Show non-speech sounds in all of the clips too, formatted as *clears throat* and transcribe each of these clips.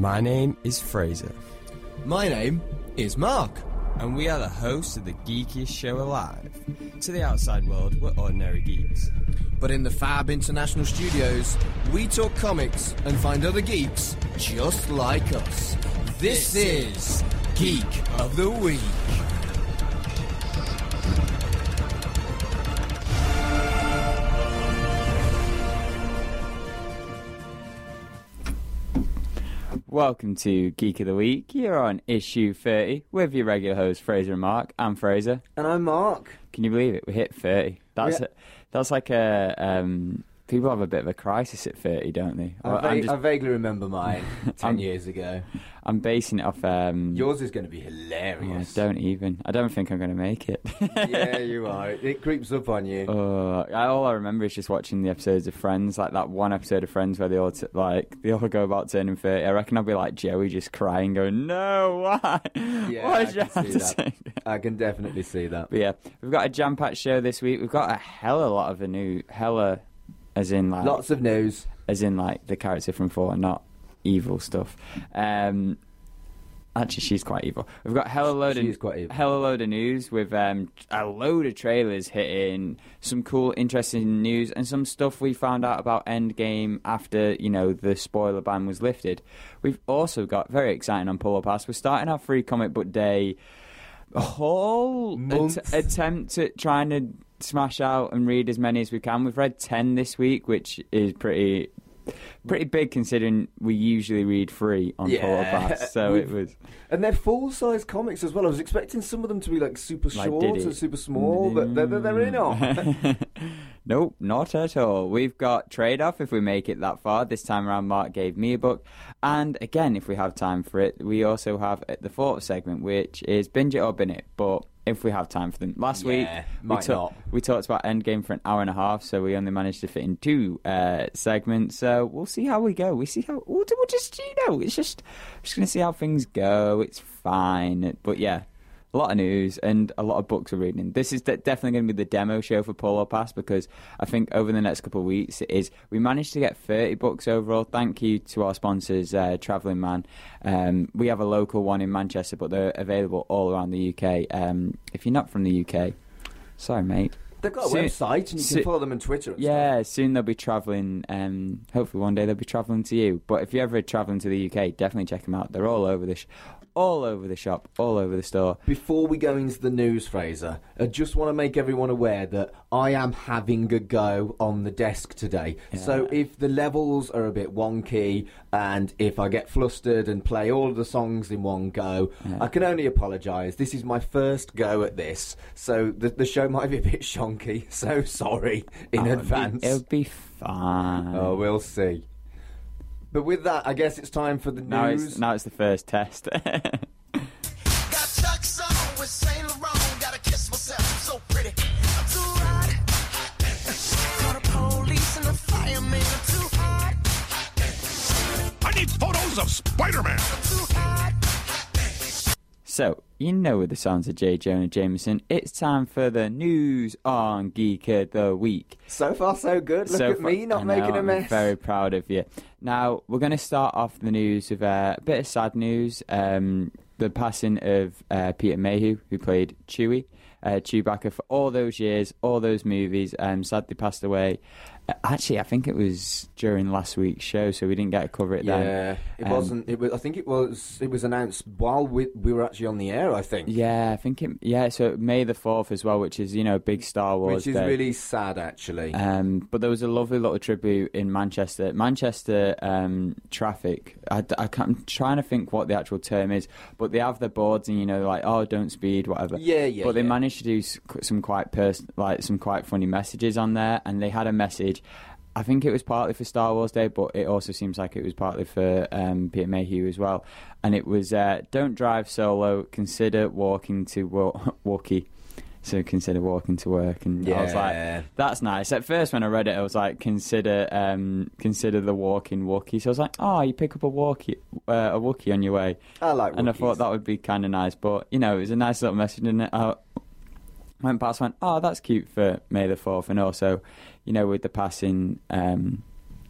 My name is Fraser, My name is Mark. and we are the hosts of the geekiest show alive. To the outside world, we're ordinary geeks. But in the Fab International Studios, we talk comics and find other geeks just like us. This is Geek of the Week. Welcome to Geek of the Week. You're on issue 30 with your regular host Fraser and Mark. I'm Fraser. And I'm Mark. Can you believe it? We hit 30. That's Yeah. a, that's like a um, people have a bit of a crisis at 30, don't they? I, va- just- I vaguely remember mine *laughs* 10 years ago. I'm basing it off. Um, Yours is going to be oh, I hilarious. don't even. I don't think I'm going to make it. *laughs* yeah, *laughs* you are. It, it creeps up on you. Uh, I- all I remember is just watching the episodes of Friends, like that one episode of Friends where they all t- like they all go about turning thirty. I reckon I'll be like Joey, just crying, going, "No, why? Yeah, why I did you can have to that. that?" I can definitely see that. But yeah, we've got a jam-packed show this week. We've got a hell of a lot of a new hella, as in like Lots of news. as in like the character from Thor, not evil stuff. Um, actually, she's quite evil. We've got hella load She of is quite evil. hella load of news with um, a load of trailers hitting, some cool, interesting news, and some stuff we found out about Endgame after you know the spoiler ban was lifted. We've also got very exciting on Pull Pass. We're starting our free comic book day whole att- attempt at trying to smash out and read as many as we can. We've read ten this week, which is pretty pretty big considering we usually read three on Yeah. Pull Pass. So it was And they're full size comics as well. I was expecting some of them to be like super Like short Diddy. or super small, but they're, they're, really *laughs* not. nope, not at all. We've got trade off if we make it that far. This time around, Mark gave me a book. And again, if we have time for it, we also have uh, the fourth segment, which is Binge It or Bin It. But if we have time for them. Last week, Yeah, we, ta- we talked about Endgame for an hour and a half, so we only managed to fit in two uh, segments. So we'll see how we go. We see how we'll, we'll just, you know, it's just, just going to see how things go. It's fine. But yeah, a lot of news and a lot of books we're reading. This is definitely going to be the demo show for Pull Pass because I think over the next couple of weeks it is we managed to get 30 books overall. Thank you to our sponsors, uh, Travelling Man. Um, we have a local one in Manchester, but they're available all around the UK. Um, if you're not from the UK, sorry, mate. They've got a Soon- website and you can follow them on Twitter. Yeah, soon they'll be travelling. Um, hopefully one day they'll be travelling to you. But if you're ever travelling to the UK, definitely check them out. They're all over the, sh- all over the shop, all over the store. Before we go into the news, Fraser, I just want to make everyone aware that I am having a go on the desk today. So if the levels are a bit wonky and if I get flustered and play all of the songs in one go, Yeah. I can only apologise. This is my first go at this, so the, the show might be a bit *laughs* shonky. So sorry in Oh, it'll be- advance. It'll be fine. Oh, we'll see. But with that, I guess it's time for the now news. it's now it's the first test. *laughs* Got Chuck's on with Saint Laurent. Gotta kiss myself, I'm so pretty. I'm too hot. Call the police and the fireman. I'm too hot. I need photos of Spider-Man. I'm too hot. So you know with the sounds of J. Jonah Jameson, it's time for the news on Geek of the Week. so far, so good. Look So at me not know, making a I'm mess. very proud of you. Now we're going to start off the news with uh, a bit of sad news. Um, the passing of uh, Peter Mayhew, who played Chewie, uh, Chewbacca for all those years, all those movies. Um, sadly passed away. Actually, I think it was during last week's show, so we didn't get to cover it then. Yeah, it Um, wasn't. It was. I think it was. It was announced while we, we were actually on the air. I think. Yeah, I think it. Yeah, so May the fourth as well, which is you know a big Star Wars Which is day. really sad, actually. Um, but there was a lovely little tribute in Manchester. Manchester um, traffic. I, I can't, I'm trying to think what the actual term is, but they have the boards and you know like oh don't speed whatever. Yeah, yeah, But they yeah. managed to do some quite pers- like some quite funny messages on there, and they had a message. I think it was partly for Star Wars Day, but it also seems like it was partly for um, Peter Mayhew as well. And it was uh, don't drive solo. Consider walking to wo- *laughs* Wookie. So consider walking to work, and I was like, "That's nice." At first, when I read it, I was like, "Consider, um, consider the walking walkie." So I was like, "Oh, you pick up a walkie, uh, a walkie on your way." I like. and I thought that would be kind of nice, but you know, it was a nice little message, and I went past, went, "Oh, that's cute for May the Fourth, and also, you know, with the passing, um,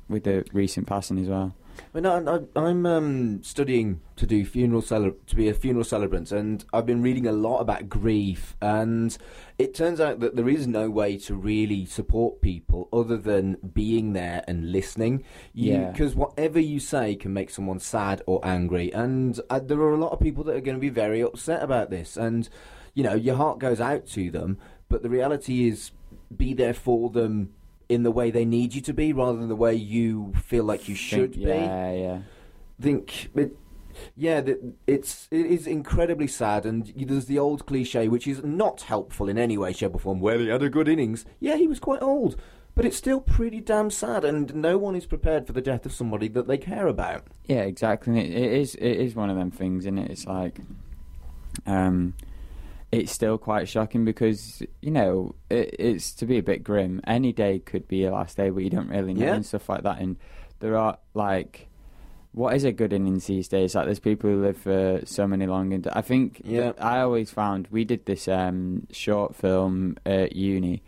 with the recent passing as well. Well, no, I, I'm um, studying to do funeral cele- to be a funeral celebrant, and I've been reading a lot about grief. And it turns out that there is no way to really support people other than being there and listening. Yeah. Because whatever you say can make someone sad or angry, and uh, there are a lot of people that are going to be very upset about this. And you know, your heart goes out to them, but the reality is, be there for them in the way they need you to be, rather than the way you feel like you should Think- be Yeah, yeah. think it, yeah, that it's it is incredibly sad, and there's the old cliche which is not helpful in any way, shape, or form. Well, he had a good innings. Yeah, he was quite old, but it's still pretty damn sad, and no one is prepared for the death of somebody that they care about. Yeah, exactly. It, it is it is one of them things, and it? It's like, um, it's still quite shocking because you know it, it's to be a bit grim. Any day could be your last day, but you don't really know Yeah. and stuff like that. And there are like, what is a good innings these days? Like, there's people who live for so many long, and I think Yeah. I always found we did this um, short film at uni.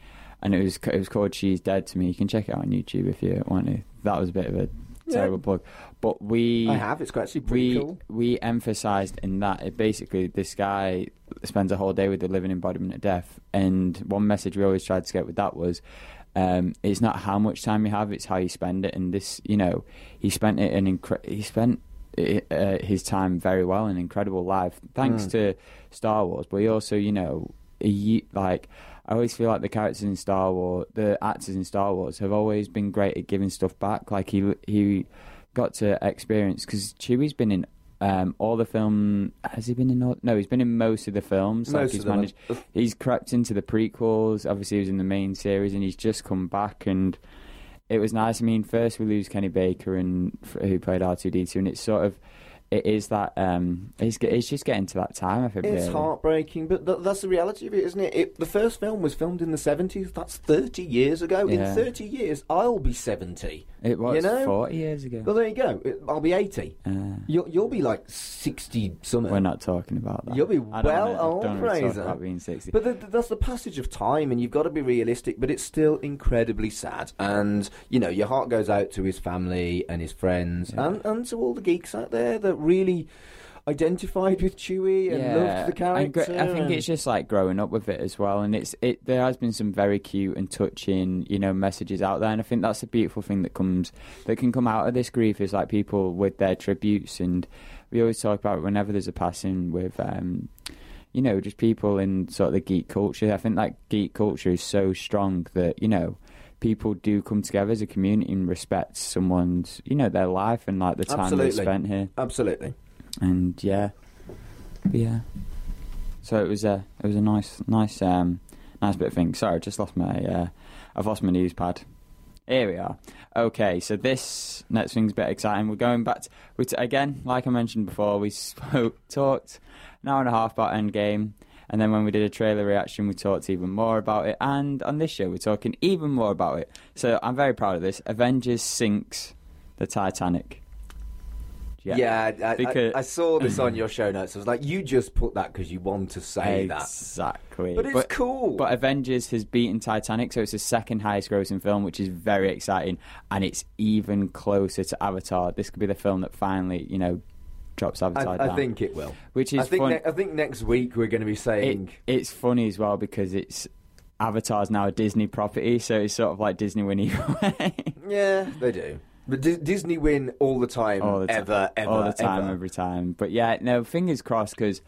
And it was it was called "She's Dead to Me." You can check it out on YouTube if you want to. That was a bit of a Yeah. terrible plug, but we I have. It's actually pretty we cool. we emphasised in that it basically this guy spends a whole day with the living embodiment of death, and one message we always tried to get with that was. Um, it's not how much time you have; it's how you spend it. And this, you know, he spent it an incre- he spent it, uh, his time very well, an incredible life, thanks Mm. to Star Wars. But he also, you know, he, like I always feel like the characters in Star Wars, the actors in Star Wars, have always been great at giving stuff back. Like he he got to experience because Chewie's been in um, all the film. Has he been in all? No, he's been in most of the films. like Most he's of them. managed. He's crept into the prequels. Obviously, he was in the main series, and he's just come back and. It was nice. I mean, first we lose Kenny Baker, and who played R two D two, and it's sort of, it is that um, it's it's just getting to that time. I think It's really. heartbreaking, but th- that's the reality of it, isn't it? it? The first film was filmed in the 70s. That's 30 years ago. Yeah. In 30 years, I'll be 70. It was You know? forty years ago. Well, there you go. I'll be 80. Uh, You'll, you'll be like 60 something. we're not talking about that. You'll be well wanna- old, don't talk Fraser. about being sixty. But th that's the passage of time, and you've got to be realistic. But it's still incredibly sad, and you know your heart goes out to his family and his friends, Yeah. and, and to all the geeks out there that really identified with Chewie and loved the character. gr- I think it's just like growing up with it as well, and it's it. There has been some very cute and touching, you know, messages out there, and I think that's the beautiful thing that comes that can come out of this grief is like people with their tributes, and we always talk about whenever there's a passing with. um you know, just people in sort of the geek culture. I think that geek culture is so strong that, you know, people do come together as a community and respect someone's, you know, their life and like the time they spent here absolutely. And yeah, yeah. So it was a it was a nice nice um nice bit of thing. Sorry, I just lost my uh, I've lost my news pad. Here we are. Okay, so this next thing's a bit exciting. We're going back to, we t- again, like I mentioned before, we *laughs* spoke talked an hour and a half about Endgame, and then when we did a trailer reaction, we talked even more about it. And on this show, we're talking even more about it. So I'm very proud of this. Avengers sinks the Titanic. Yeah, I, I- Because- I, saw this on *clears throat* your show notes. I was like, you just put that because you want to say that. Exactly. But it's cool. But Avengers has beaten Titanic, so it's the second highest grossing film, which is very exciting, and it's even closer to Avatar. This could be the film that finally, you know, drops Avatar I, I think it will. which is I think, fun. ne- I think next week we're going to be It- saying. it's funny as well because it's Avatar's now a Disney property, so it's sort of like Disney winning *laughs* away. yeah, they do. But Dis- Disney win all the time, all the time, ever, ever, all the time, ever. every time. But yeah, no, fingers crossed because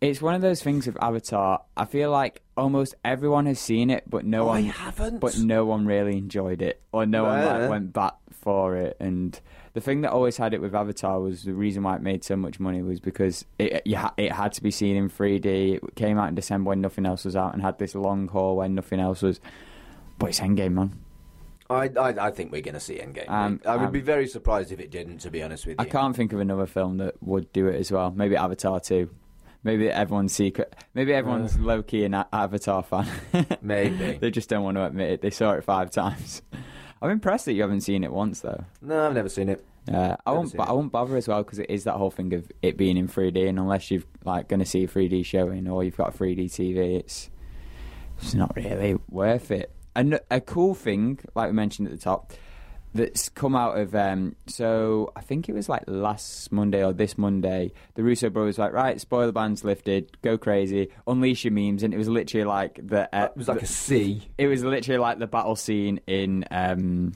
it's one of those things with Avatar. I feel like almost everyone has seen it, but no I one haven't. but no one really enjoyed it, or no one like went back for it. And the thing that always had it with Avatar was the reason why it made so much money was because it you ha- it had to be seen in 3D. It came out in December when nothing else was out, and had this long haul when nothing else was. But it's Endgame, man. I, I, I think we're going to see Endgame. Um, I would um, be very surprised if it didn't, to be honest with you. I can't think of another film that would do it as well. Maybe Avatar 2. Maybe everyone's secret. Maybe everyone's low key an Avatar fan. *laughs* Maybe. they just don't want to admit it. They saw it five times. *laughs* I'm impressed that you haven't seen it once though. No, I've never seen it. Yeah, I won't. I won't bother as well because it is that whole thing of it being in 3D, and unless you've like going to see a 3D showing or you've got a 3D TV, it's it's not really worth it. And a cool thing, like we mentioned at the top, that's come out of. Um, so I think it was like last Monday or this Monday. The Russo brothers were like, right, spoiler ban's lifted, go crazy, unleash your memes, and it was literally like the. Uh, It was like the- a C. it was literally like the battle scene in um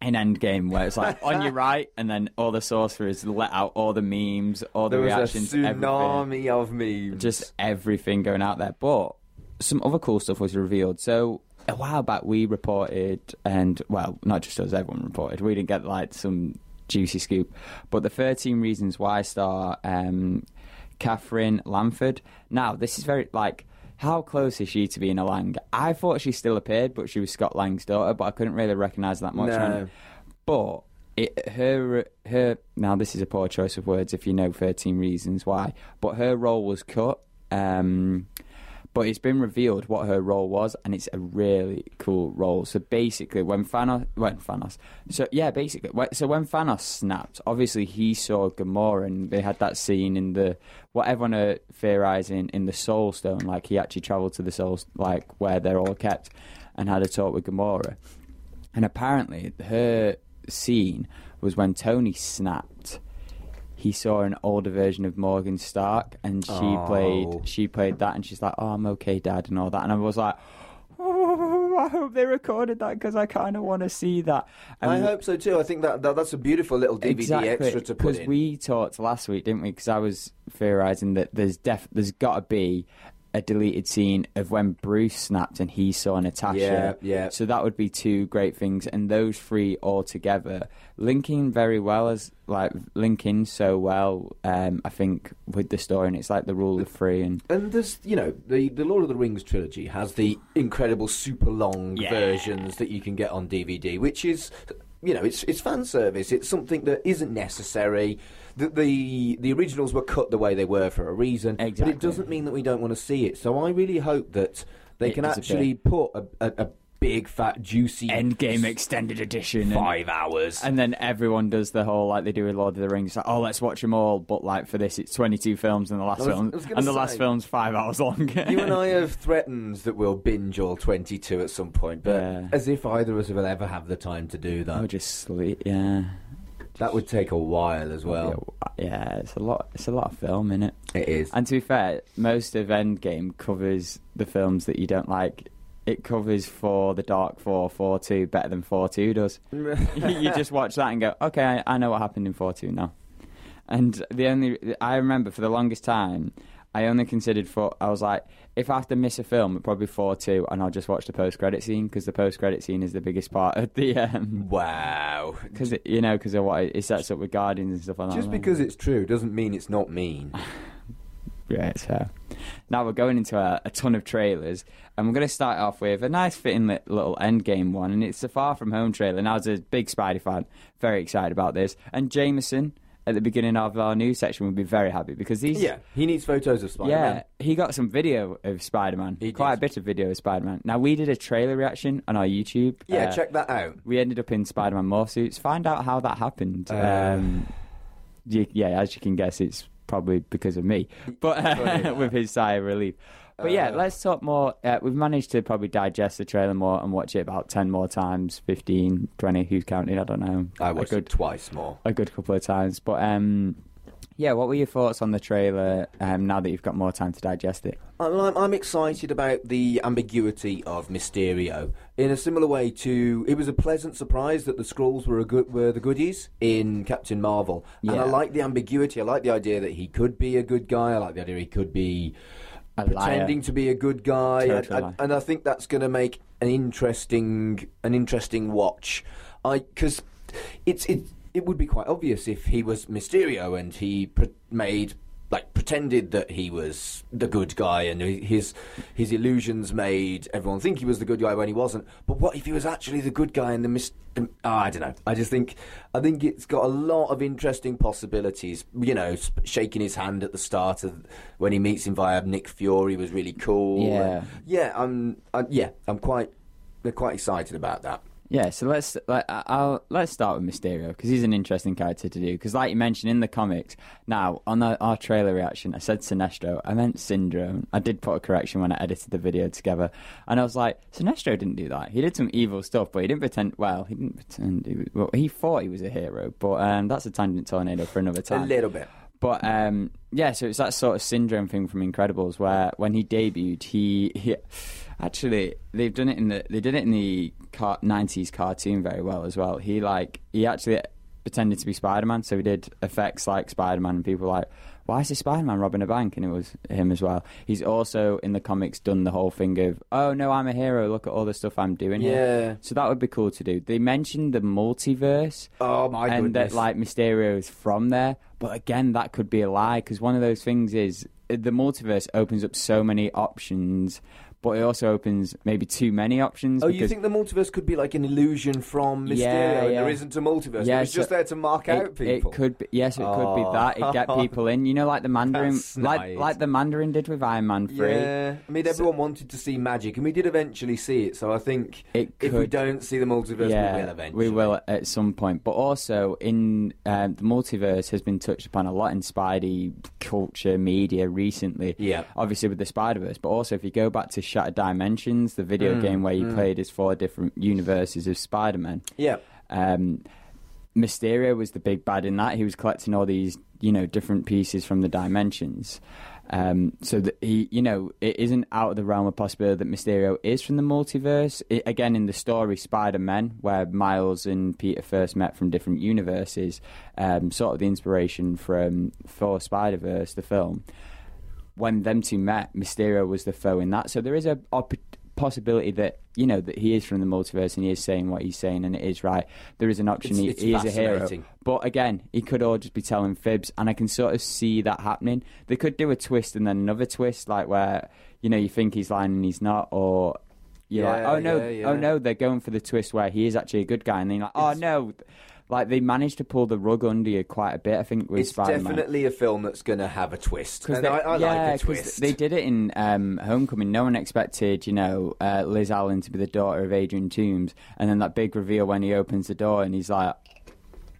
in Endgame where it's like on your *laughs* right and then all the sorcerers let out all the memes, all the There was reactions, a tsunami of memes. Just everything going out there. But some other cool stuff was revealed. So a while back we reported and well, not just us, everyone reported. We didn't get like some juicy scoop. But the thirteen reasons why star um Katherine Langford. Now, this is very like how close is she to being a Lang? I thought she still appeared, but she was Scott Lang's daughter, but I couldn't really recognise that much. No. But it, her her now this is a poor choice of words if you know thirteen reasons why. But her role was cut. Um, but it's been revealed what her role was, and it's a really cool role. So basically, when Thanos, when Thanos, so yeah, basically, so when Thanos snapped, obviously he saw Gamora, and they had that scene in the what everyone uh, are theorizing in the Soul Stone, like he actually traveled to the Soul, like where they're all kept, and had a talk with Gamora. And apparently, her scene was when Tony snapped. He saw an older version of Morgan Stark, and she Oh. played she played that, and she's like, "Oh, I'm okay, Dad," and all that. And I was like, "Oh, I hope they recorded that because I kind of want to see that." And I hope so too. I think that, that that's a beautiful little DVD extra to put because in. we talked last week, didn't we? Because I was theorizing that there's def there's got to be a deleted scene of when Bruce snapped and he saw Natasha. Yeah, yeah. So that would be two great things, and those three all together linking very well as like linking so well. Um, I think with the story, and it's like the rule of three, and And there's, you know, the, the Lord of the Rings trilogy has the incredible super long Yeah. versions that you can get on DVD, which is, you know, it's it's fan service. It's something that isn't necessary. The, the the originals were cut the way they were for a reason, but it doesn't mean that we don't want to see it. So I really hope that they It can actually put a, a, a big fat juicy Endgame extended edition, and- five hours. And then everyone does the whole like they do with Lord of the Rings. Like, oh, let's watch them all. But like for this, it's twenty-two films, and the last was- film, and the last film's five hours long. You and I *laughs* have threatened that we'll binge all 22 at some point, but Yeah. as if either of us will ever have the time to do that. I'll just sleep. Yeah. That would take a while as well. yeah, it's a lot. It's a lot of film in it. It is. And to be fair, most of Endgame covers the films that you don't like. It covers for the Dark Four, Thor Two better than Thor Two does. *laughs* you just watch that and go, okay, I, I know what happened in Thor Two now. And the only I remember for the longest time, I only considered for I was like, if I have to miss a film, it'd probably Thor Two, and I'll just watch the post credit scene because the post credit scene is the biggest part of the. Um, wow. because you know, because of what it, it sets up with Guardians and stuff like that. Just because it's true doesn't mean it's not mean. *sighs* Yeah, it's fair. Now we're going into a, a ton of trailers, and we're going to start off with a nice fitting li- little Endgame one, and it's the Far From Home trailer. Now, as a big Spidey fan, very excited about this. And Jameson, at the beginning of our news section, would be very happy because these. yeah, he needs photos of Spider-Man. Yeah, he got some video of Spider Man. He Quite a bit of video of Spider Man. Now, we did a trailer reaction on our YouTube. Yeah, Uh, check that out. we ended up in Spider Man more suits. Find out how that happened. Uh. um, yeah, as you can guess, it's probably because of me, but uh, *laughs* with his sigh of relief. But yeah, Uh. let's talk more. Uh, we've managed to probably digest the trailer more and watch it about 10 more times, 15, 20, who's counting? I don't know. I watched good, it twice more. a good couple of times. But um, yeah, what were your thoughts on the trailer um, now that you've got more time to digest it? I'm, I'm, excited about the ambiguity of Mysterio. In a similar way to, it was a pleasant surprise that the Skrulls were a good, were the goodies in Captain Marvel, and Yeah. I like the ambiguity. I like the idea that he could be a good guy. I like the idea he could be A pretending liar. to be a good guy, and, and, and I think that's going to make an interesting an interesting watch. I because it's it it would be quite obvious if he was Mysterio and he pre- made like pretended that he was the good guy and his his illusions made everyone think he was the good guy when he wasn't. But what if he was actually the good guy and the mis? The, oh, I don't know. I just think I think it's got a lot of interesting possibilities. You know, shaking his hand at the start of when he meets him via Nick Fury was really cool. Yeah. And yeah. I'm I, yeah. I'm quite they're quite excited about that. Yeah, so let's like, I'll let's start with Mysterio because he's an interesting character to do. Because, like you mentioned in the comics, now on the, our trailer reaction, I said Sinestro, I meant Syndrome. I did put a correction when I edited the video together, and I was like, Sinestro didn't do that. He did some evil stuff, but he didn't pretend. Well, he didn't pretend. He was, well, he thought he was a hero, but um, that's a tangent tornado for another time. A little bit. But um, yeah, so it's that sort of syndrome thing from Incredibles where when he debuted, he, he actually they've done it in the they did it in the car, 90s cartoon very well as well. He like he actually pretended to be Spider Man, so he did effects like Spider Man, and people were like, "Why is this Spider Man robbing a bank?" And it was him as well. He's also in the comics done the whole thing of, "Oh no, I'm a hero. Look at all the stuff I'm doing here." Yeah. So that would be cool to do. They mentioned the multiverse Oh my and goodness. that like Mysterio is from there. But again, that could be a lie because one of those things is uh, the multiverse opens up so many options, but it also opens maybe too many options. Oh, you think the multiverse could be like an illusion from Mysterio Yeah, and yeah. there isn't a multiverse? Yeah, it was just there to mark it, out people. It could be yes, it could be Oh. that. It get people in. You know, like the *laughs* Mandarin, like like the Mandarin did with Iron Man three. Yeah, I mean, everyone wanted to see magic, and we did eventually see it. So I think It if we don't see the multiverse, yeah, we will eventually. we will at some point. But also, in um, the multiverse has been touched upon a lot in Spidey culture, media recently. Yeah. obviously with the Spider Verse. But also, if you go back to Shattered Dimensions, the video Mm, game where you played as four different universes of Spider Man. Yeah, Um, Mysterio was the big bad in that. He was collecting all these, you know, different pieces from the dimensions. Um, so that he, you know, it isn't out of the realm of possibility that Mysterio is from the multiverse. It, again, in the story Spider Man, where Miles and Peter first met from different universes, um, sort of the inspiration from for Spider Verse, the film. When them two met, Mysterio was the foe in that. So there is a op- possibility that you know that he is from the multiverse and he is saying what he's saying and it is right. There is an option. It's- he, it's he is a hero. But again, he could all just be telling fibs, and I can sort of see that happening. They could do a twist and then another twist, like where you know you think he's lying and he's not, or you're like, oh no, yeah, oh no, they're going for the twist where he is actually a good guy, and then you're like, oh It's- no, like they managed to pull the rug under you quite a bit. I think with it's Spider-Man. definitely a film that's going to have a twist, Because and they, I, I yeah, like a twist. They did it in um, Homecoming. No one expected, you know, uh, Liz Allen to be the daughter of Adrian Toomes, and then that big reveal when he opens the door and he's like,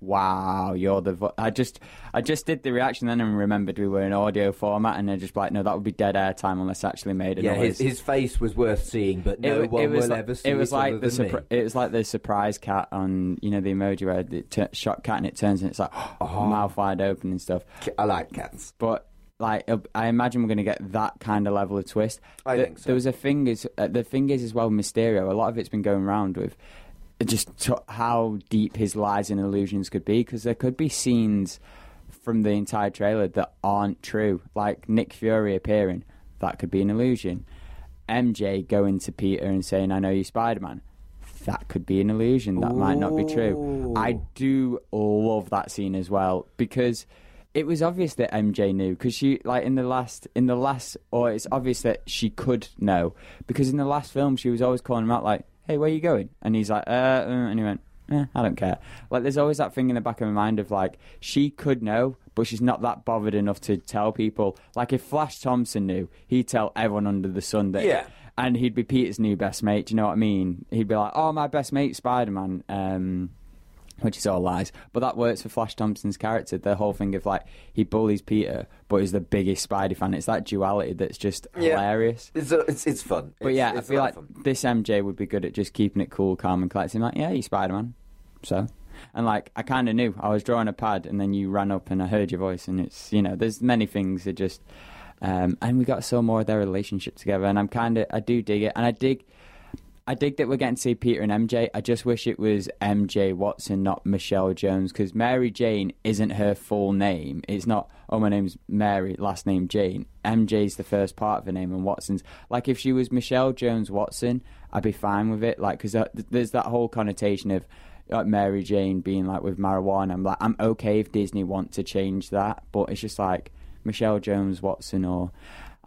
"Wow, you're the." Vo-. I just, I just did the reaction then and remembered we were in audio format, and I just like, no, that would be dead air time unless actually made a yeah, his, his face was worth seeing, but no It- one it was will like, ever see it was like the surpri- it was like the surprise cat on you know the emoji where the t- shot cat and it turns and it's like *gasps* Oh. mouth wide open and stuff. I like cats. but like uh, I imagine we're going to get that kind of level of twist. I The- think so. There was a thing is uh, the thing is as well Mysterio. A lot of it's been going around with just t- how deep his lies and illusions could be because there could be scenes from the entire trailer that aren't true, like Nick Fury appearing. That could be an illusion. MJ going to Peter and saying, "I know you, Spider Man." That could be an illusion. That might not be true. I do love that scene as well because it was obvious that MJ knew because she like in the last in the last or it's obvious that she could know because in the last film she was always calling him out like hey where you going and he's like uh, uh and he went eh, I don't care like there's always that thing in the back of my mind of like she could know but she's not that bothered enough to tell people like if Flash Thompson knew he'd tell everyone under the sun that Yeah. and he'd be Peter's new best mate. Do you know what I mean? He'd be like, "Oh, my best mate, Spider Man," um, which is all lies. But that works for Flash Thompson's character. The whole thing of like he bullies Peter, but he's the biggest Spidey fan. It's that duality that's just Yeah. hilarious. It's a, it's, it's fun. But It's- yeah, I it's a feel like fun. this MJ would be good at just keeping it cool, calm, and collecting. Like, yeah, you Spider Man, so. And like, I kind of knew I was drawing a pad, and then you ran up and I heard your voice, and it's you know, there's many things that just, um, and we got so more of their relationship together, and I'm kind of, I do dig it, and I dig. I dig that we're getting to see Peter and MJ. I just wish it was MJ Watson, not Michelle Jones, because Mary Jane isn't her full name. It's not, oh, my name's Mary, last name Jane. MJ's the first part of her name, and Watson's. Like, if she was Michelle Jones Watson, I'd be fine with it. Like, because uh, there's that whole connotation of like Mary Jane being like with marijuana. I'm like, I'm okay if Disney want to change that, but it's just like Michelle Jones Watson, or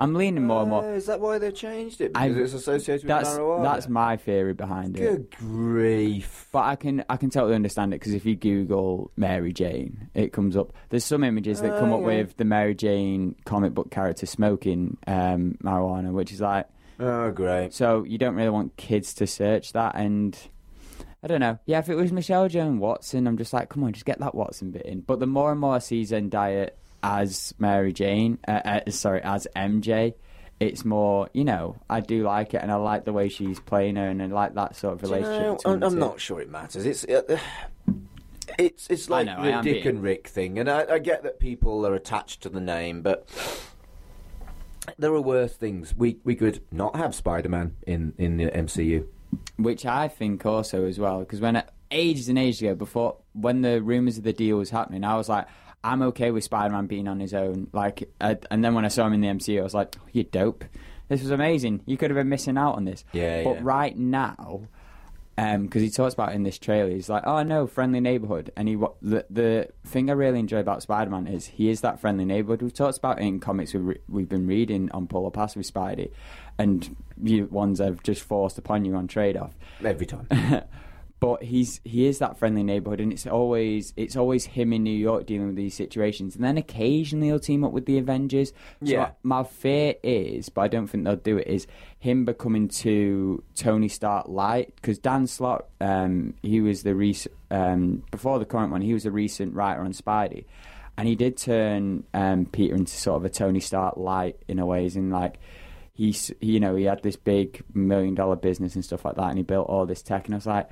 I'm leaning more and more. Uh, is that why they changed it? I- Because it's associated with That's marijuana. that's my theory behind it. Good grief. But I can I can totally understand it because if you Google Mary Jane, it comes up. There's some images that come up yeah. with the Mary Jane comic book character smoking um, marijuana, which is like Oh, great. so you don't really want kids to search that. And I don't know. Yeah, if it was Michelle Joan Watson, I'm just like, come on, just get that Watson bit in. But the more and more I see Zendaya as Mary Jane, uh, uh, sorry, as MJ, it's more, you know, I do like it, and I like the way she's playing her, and I like that sort of Do you relationship. know, I'm, I'm not sure it matters. It's uh, it's it's like know, the Dick being- and Rick thing, and I, I get that people are attached to the name, but there are worse things. We we could not have Spider-Man in in the MCU. which I think also as well because when ages and ages ago before when the rumors of the deal was happening I was like I'm okay with Spider-Man being on his own. Like and then when I saw him in the MCU I was like oh, you dope. This was amazing. You could have been missing out on this. Yeah, but yeah. right now um, because he talks about it in this trailer he's like oh no friendly neighborhood. And he the, the thing I really enjoy about Spider-Man is he is that friendly neighborhood. We've talked about it in comics we've, re- we've been reading on Pull Pass with Spidey and you ones I've just forced upon you on trade-off. Every time. *laughs* but he's he is that friendly neighborhood and it's always it's always him in New York dealing with these situations and then occasionally he'll team up with the Avengers so Yeah. my fear is but I don't think they'll do it is him becoming too Tony Stark light because Dan Slott um he was the recent um before the current one he was a recent writer on Spidey and he did turn um Peter into sort of a Tony Stark light in a ways in like he's you know he had this big million dollar business and stuff like that and he built all this tech and I was like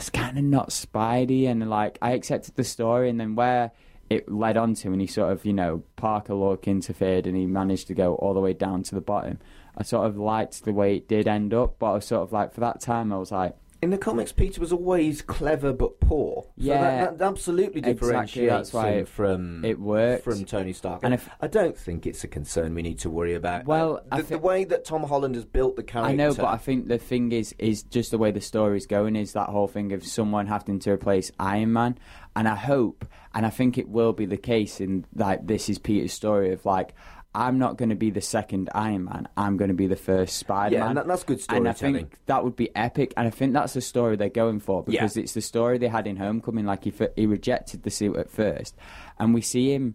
it's kind of not Spidey and like I accepted the story and then where it led on to and he sort of you know Parker Look interfered and he managed to go all the way down to the bottom I sort of liked the way it did end up but I was sort of like for that time I was like In the comics, Peter was always clever but poor. So Yeah. that, that absolutely Exactly, differentiates why him it- from it worked. from Tony Stark. And if- I don't think it's a concern we need to worry about. Well, Uh, the, the way that Tom Holland has built the character. I know, but I think the thing is, is just the way the story's going is that whole thing of someone having to replace Iron Man, and I hope, and I think it will be the case in like this is Peter's story of like. I'm not going to be the second Iron Man. I'm going to be the first Spider-Man. Yeah, and that- that's good storytelling. And I think that would be epic, and I think that's the story they're going for because Yeah. it's the story they had in Homecoming. Like he he rejected the suit at first, and we see him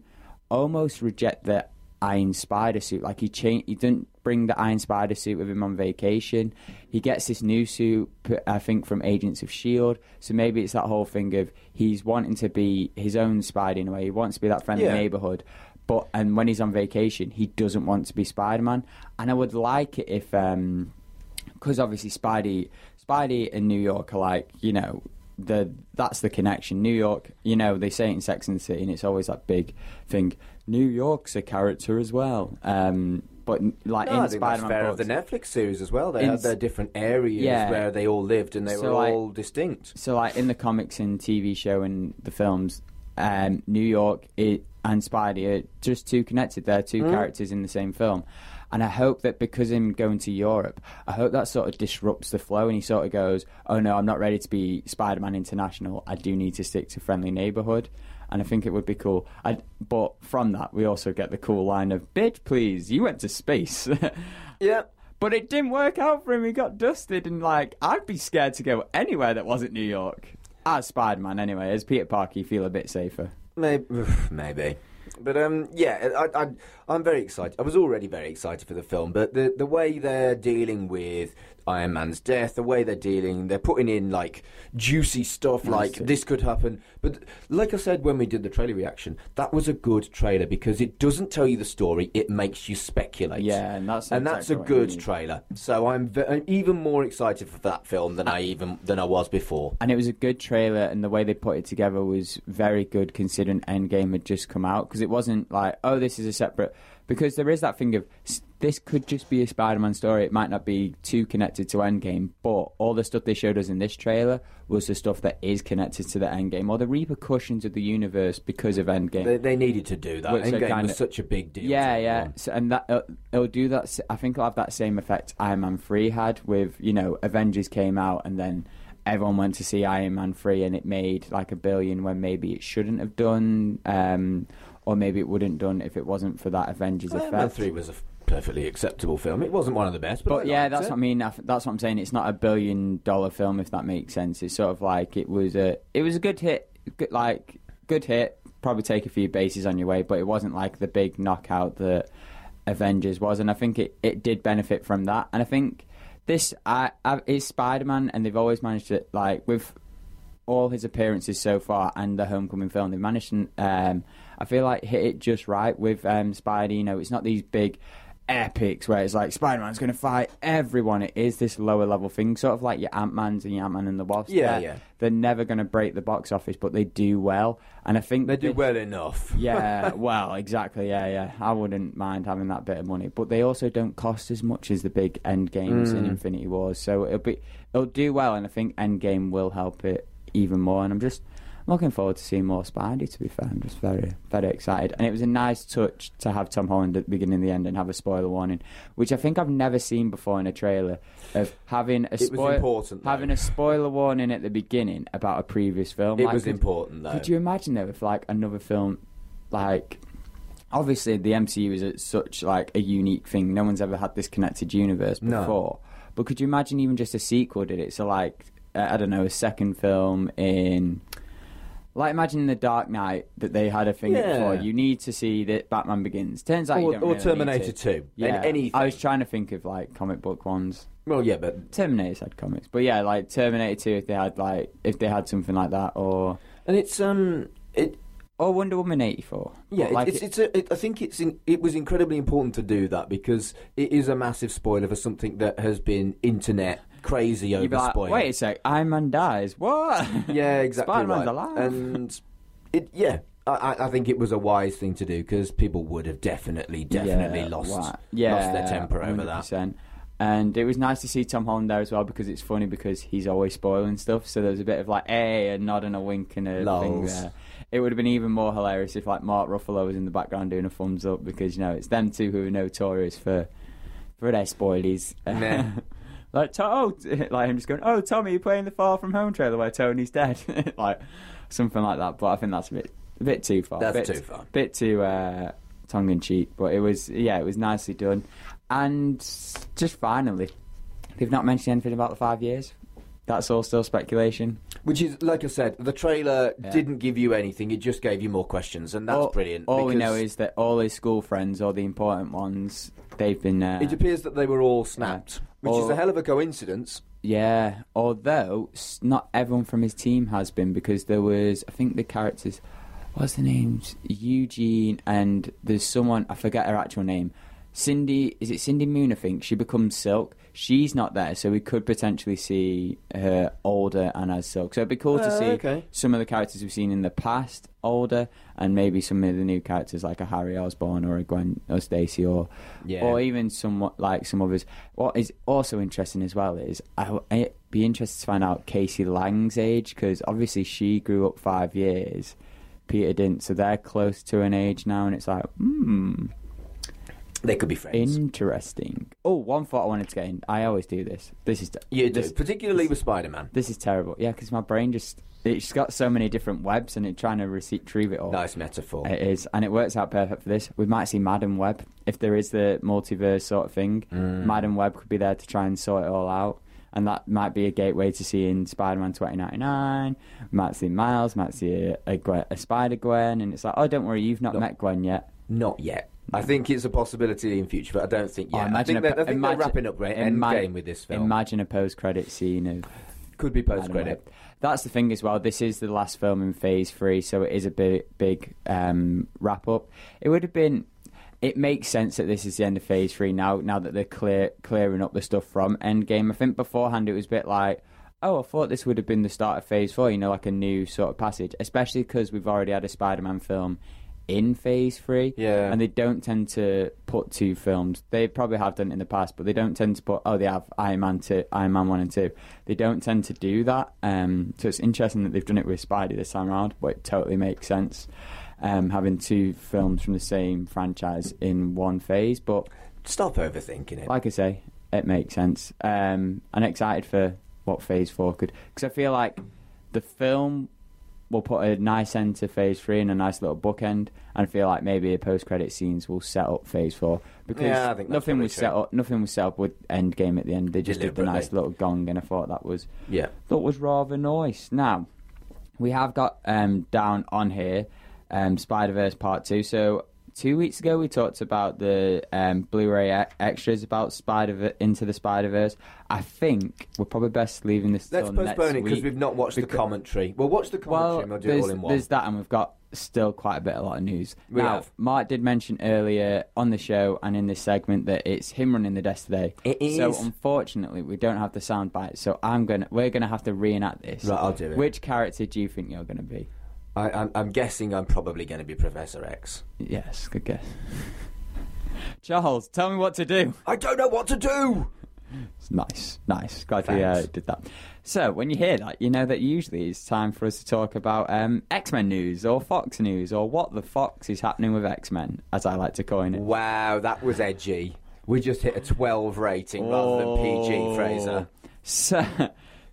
almost reject the Iron Spider suit. Like he changed, he didn't bring the Iron Spider suit with him on vacation. He gets this new suit, I think, from Agents of Shield. So maybe it's that whole thing of he's wanting to be his own Spider in a way. He wants to be that friendly Yeah. neighborhood. But and when he's on vacation, he doesn't want to be Spider Man. And I would like it if, because obviously Spidey, Spidey and New York are like you know the that's the connection. New York, you know, they say it in Sex and the City, and it's always that big thing. New York's a character as well. Um, but like No, in I think that's Spider-Man fair of the Netflix series as well. They In- had their different areas Yeah. where they all lived, and they So, were like- all distinct. so like in the comics and TV show and the films, um, New York i and Spidey are just too connected. They're two mm. characters in the same film. And I hope that because him going to Europe, I hope that sort of disrupts the flow and he sort of goes, oh no, I'm not ready to be Spider Man International. I do need to stick to Friendly Neighborhood. And I think it would be cool. i but from that, we also get the cool line of, bitch, please, you went to space. *laughs* yep. But it didn't work out for him. He got dusted, and like I'd be scared to go anywhere that wasn't New York. As Spider Man, anyway. As Peter Parker, you feel a bit safer. Maybe, *sighs* maybe. But um, yeah, I, I, I'm very excited. I was already very excited for the film, but the the way they're dealing with Iron Man's death, the way they're dealing, they're putting in like juicy stuff, like this could happen. But like I said when we did the trailer reaction, that was a good trailer because it doesn't tell you the story; it makes you speculate. Yeah, and that's and that's a exactly what you good need. trailer. So I'm, ve- I'm even more excited for that film than I even than I was before. And it was a good trailer, and the way they put it together was very good considering Endgame had just come out. Because it wasn't like, oh, this is a separate. Because there is that thing of s- this could just be a Spider Man story. It might not be too connected to Endgame, but all the stuff they showed us in this trailer was the stuff that is connected to the Endgame or the repercussions of the universe because of Endgame. They, they needed to do that. Which Endgame kinda- was such a big deal. Yeah, yeah. So, and that it'll, it'll do that. I think it'll have that same effect Iron Man three had with you know Avengers came out and then everyone went to see Iron Man three and it made like a billion when maybe it shouldn't have done, um, or maybe it wouldn't done if it wasn't for that Avengers Iron Man effect. Three was a f- perfectly acceptable film. It wasn't one of the best, but, But yeah, that's it. what I mean. That's what I'm saying. It's not a billion dollar film, if that makes sense. It's sort of like it was a it was a good hit, good, like good hit. Probably take a few bases on your way, but it wasn't like the big knockout that Avengers was. And I think it, it did benefit from that. And I think this I, I it's Spider Man, and they've always managed to like with all his appearances so far and the Homecoming film, they've managed to, um, I feel like, hit it just right with um, Spidey. You know, it's not these big epics where it's like Spider Man's going to fight everyone. It is this lower level thing, sort of like your Ant Man's and your Ant Man and the Wasp. Yeah, They're- yeah. They're never going to break the box office, but they do well. And I think They do this- well enough. *laughs* yeah, *laughs* well, exactly. Yeah, yeah. I wouldn't mind having that bit of money, but they also don't cost as much as the big end games Mm. in Infinity Wars. So it'll be it'll do well, and I think End Game will help it even more. And I'm just looking forward to seeing more Spidey. To be fair, I'm just very very excited. And it was a nice touch to have Tom Holland at the beginning and the end and have a spoiler warning, which I think I've never seen before in a trailer of having a was spoiler important, having a spoiler warning at the beginning about a previous film. It Like, was could- important though. could you imagine though if like another film, like obviously the MCU is such like a unique thing. No one's ever had this connected universe No. before. But could you imagine even just a sequel did it? So like I don't know, a second film in. Like imagine the Dark Knight that they had a thing Yeah. before. You need to see that Batman Begins. Turns out you or, don't or really need Terminator to. Two. Yeah, And anything. I was trying to think of like comic book ones. well, yeah, but Terminator's had comics, but yeah, like Terminator Two, if they had like if they had something like that, or and it's um it or Wonder Woman eighty four. Yeah, like it's, it's a, it, I think it's in, it was incredibly important to do that because it is a massive spoiler for something that has been internet crazy over like, spoiled. wait a sec, Iron Man dies. What? yeah, exactly. Spider-Man's right. alive. And it, yeah, I- I, think it was a wise thing to do because people would have definitely, definitely Yeah, lost, yeah, lost their temper over that. 100%. And it was nice to see Tom Holland there as well because it's funny because he's always spoiling stuff. So there was a bit of like, hey, a nod and a wink and a thing there. It would have been even more hilarious if like Mark Ruffalo was in the background doing a thumbs up because you know it's them two who are notorious for for their spoilies. Nah. *laughs* like to- oh, *laughs* like him just going, oh Tommy, you're playing the Far From Home trailer where Tony's dead, *laughs* like something like that. But I think that's a bit a bit too far. That's bit, too far. A bit too uh, tongue in cheek. But it was yeah, it was nicely done. And just finally, they've not mentioned anything about the five years. That's all still speculation. Which is, like I said, the trailer Yeah. didn't give you anything; it just gave you more questions, and that's all, brilliant. All we know is that all his school friends, all the important ones, they've been. Uh, it appears that they were all snapped, which is a hell of a coincidence. Yeah, although not everyone from his team has been because there was, I think the characters, what's the names? Eugene and there's someone I forget her actual name. Cindy, is it Cindy Moon? I think she becomes Silk. She's not there, so we could potentially see her older and as Silk. So it'd be cool to Uh, see okay. some of the characters we've seen in the past older, and maybe some of the new characters like a Harry Osborn or a Gwen or Stacy or Yeah. or even somewhat like some others. What is also interesting as well is I, I'd be interested to find out Cassie Lang's age because obviously she grew up five years. Peter didn't, so they're close to an age now, and it's like, hmm, They could be friends. interesting. Oh, one thought I wanted to get in. I always do this. This is you do, this, particularly with Spider-Man. this is terrible. Yeah, because my brain just it's got so many different webs, and it's trying to retrieve it all. Nice metaphor. It is, and it works out perfect for this. We might see Madame Web if there is the multiverse sort of thing. Mm. Madame Web could be there to try and sort it all out, and that might be a gateway to seeing Spider-Man 2099. We might see Miles, might see a, a, Gwen, a Spider Gwen, and it's like, oh, don't worry, you've not No. met Gwen yet. Not yet. I think it's a possibility in future, but I don't think Oh, yet. I think, a they're, I think imagine- they're wrapping up right, ima- Endgame with this film. Imagine a post-credit scene of Could be post credit. That's the thing as well. This is the last film in Phase Three, so it is a big, big um, wrap up. It would have been. It makes sense that this is the end of Phase Three now. Now that they're clear clearing up the stuff from Endgame, I think beforehand it was a bit like, oh, I thought this would have been the start of Phase Four. You know, like a new sort of passage, especially because we've already had a Spider-Man film in Phase Three. Yeah. and they don't tend to put two films. They probably have done it in the past, but they don't tend to put. Oh, they have Iron Man two, Iron Man one and two. They don't tend to do that. Um, so it's interesting that they've done it with Spidey this time around, but it totally makes sense. Um, having two films from the same franchise in one phase, but Stop overthinking it. like I say, it makes sense. Um, I'm excited for what Phase Four could, because I feel like the film will put a nice end to Phase Three and a nice little bookend, and feel like maybe a post-credit scenes will set up Phase Four because Yeah, I think nothing was set up. Nothing was set up with end game at the end. They just did the nice little gong, and I thought that was yeah. thought was rather nice. Now, we have got um, down on here um, Spider Verse Part 2. So, two weeks ago we talked about the um, Blu-ray extras about Spider into the Spider Verse. I think we're probably best leaving this. Let's postpone next it because we've not watched the commentary. We'll watch the commentary Well, and we'll do all in one. there's that, and we've got still quite a bit, a lot of news. We now, have. Mark did mention earlier on the show and in this segment that it's him running the desk today. It So unfortunately, we don't have the sound bite. So I'm gonna, we're gonna have to reenact this. Right, I'll do it. Which character do you think you're gonna be? I, I'm, I'm guessing I'm probably going to be Professor X. Yes, good guess. *laughs* Charles, tell me what to do. I don't know what to do. Nice, nice. Glad we uh, did that. So, when you hear that, you know that usually it's time for us to talk about um, X Men news or Fox news or what the Fox is happening with X Men, as I like to coin it. Wow, that was edgy. We just hit a 12 rating rather than PG, Oh. Fraser. *laughs* So,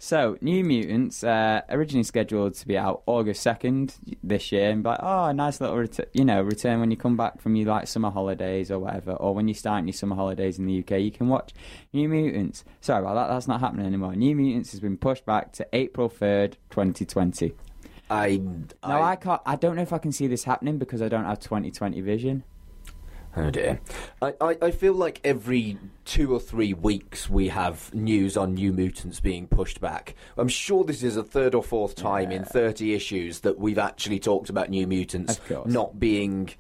so New Mutants uh, originally scheduled to be out August second this year, and be like, oh, a nice little ret- you know return when you come back from your like summer holidays or whatever, or when you start your summer holidays in the UK, you can watch New Mutants. Sorry about that, that's not happening anymore. New Mutants has been pushed back to April third, twenty twenty. I, no, I can't. I don't know if I can see this happening because I don't have twenty twenty vision. Oh dear. I, I, I feel like every two or three weeks we have news on New Mutants being pushed back. I'm sure this is a third or fourth time in 30 issues that we've actually talked about New Mutants not being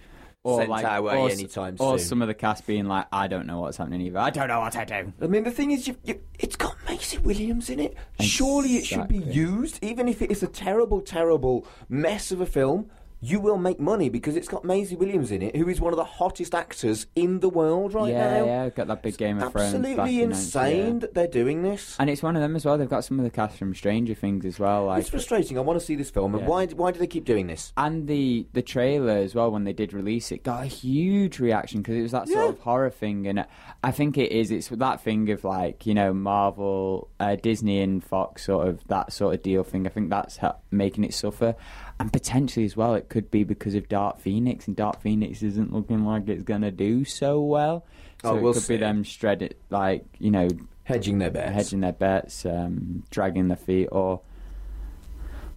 sent our way or, anytime or soon. some of the cast being like, I don't know what's happening either. I don't know what I do. I mean, the thing is, you, you, it's got Maisie Williams in it. Surely it should be used, even if it is a terrible, terrible mess of a film. You will make money because it's got Maisie Williams in it, who is one of the hottest actors in the world right yeah, now. yeah, got that big Game of Thrones. Absolutely insane yeah. that they're doing this. And it's one of them as well. They've got some of the cast from Stranger Things as well, like it's frustrating. I want to see this film, and Yeah. why? Why do they keep doing this? and the the trailer as well. When they did release it, got a huge reaction because it was that sort Yeah. of horror thing, and I think it is. It's that thing of like you know Marvel, uh, Disney, and Fox sort of that sort of deal thing. I think that's ha- making it suffer, and potentially as well, it could be because of Dark Phoenix, and Dark Phoenix isn't looking like it's gonna do so well. So Oh, it we'll could see. be them shredded, like you know, Hedging their bets. hedging their bets, um, dragging their feet, or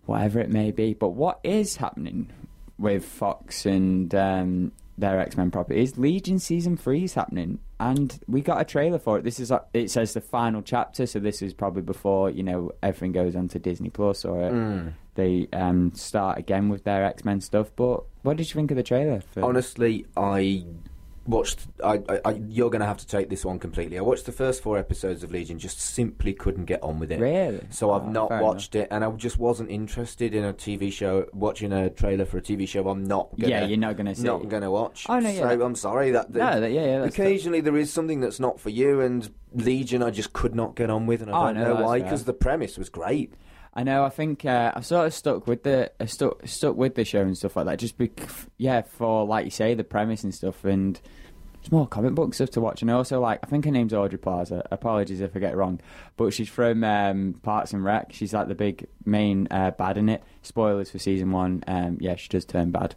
whatever it may be. But what is happening with Fox and um, their X Men properties? Legion season three is happening, and we got a trailer for it. This is uh, it says the final chapter, so this is probably before you know everything goes on to Disney Plus or Mm. they um, start again with their X Men stuff. But what did you think of the trailer? For... Honestly, I watched. I, I, you're going to have to take this one completely. I watched the first four episodes of Legion. Just simply couldn't get on with it. Really? So I've Oh, not watched it, and I just wasn't interested in a TV show. Watching a trailer for a TV show, I'm not. Gonna, Yeah, you're not gonna see Not going to watch. Oh, no, yeah. So I'm sorry that. No, that- yeah, yeah, that's- occasionally there is something that's not for you, and Legion I just could not get on with, and I Oh, don't no, know why. Because the premise was great. I know. I think uh, I've sort of stuck with the uh, stuck stuck with the show and stuff like that. Just be, yeah, for like you say, the premise and stuff, and there's more comic book stuff to watch. And also, like I think her name's Audrey Plaza. Apologies if I get it wrong, but she's from um, Parks and Rec. She's like the big main uh, bad in it. Spoilers for season one. Um, yeah, she does turn bad.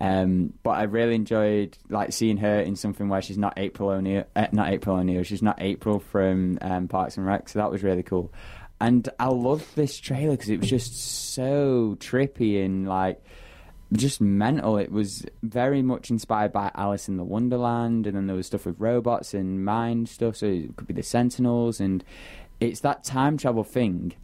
Um, but I really enjoyed like seeing her in something where she's not April O'Neil. Uh, not April O'Neil. She's not April from um, Parks and Rec. So that was really cool. And I loved this trailer because it was just so trippy and like just mental. It was very much inspired by Alice in the Wonderland, and then there was stuff with robots and mind stuff. So it could be the Sentinels, and it's that time travel thing.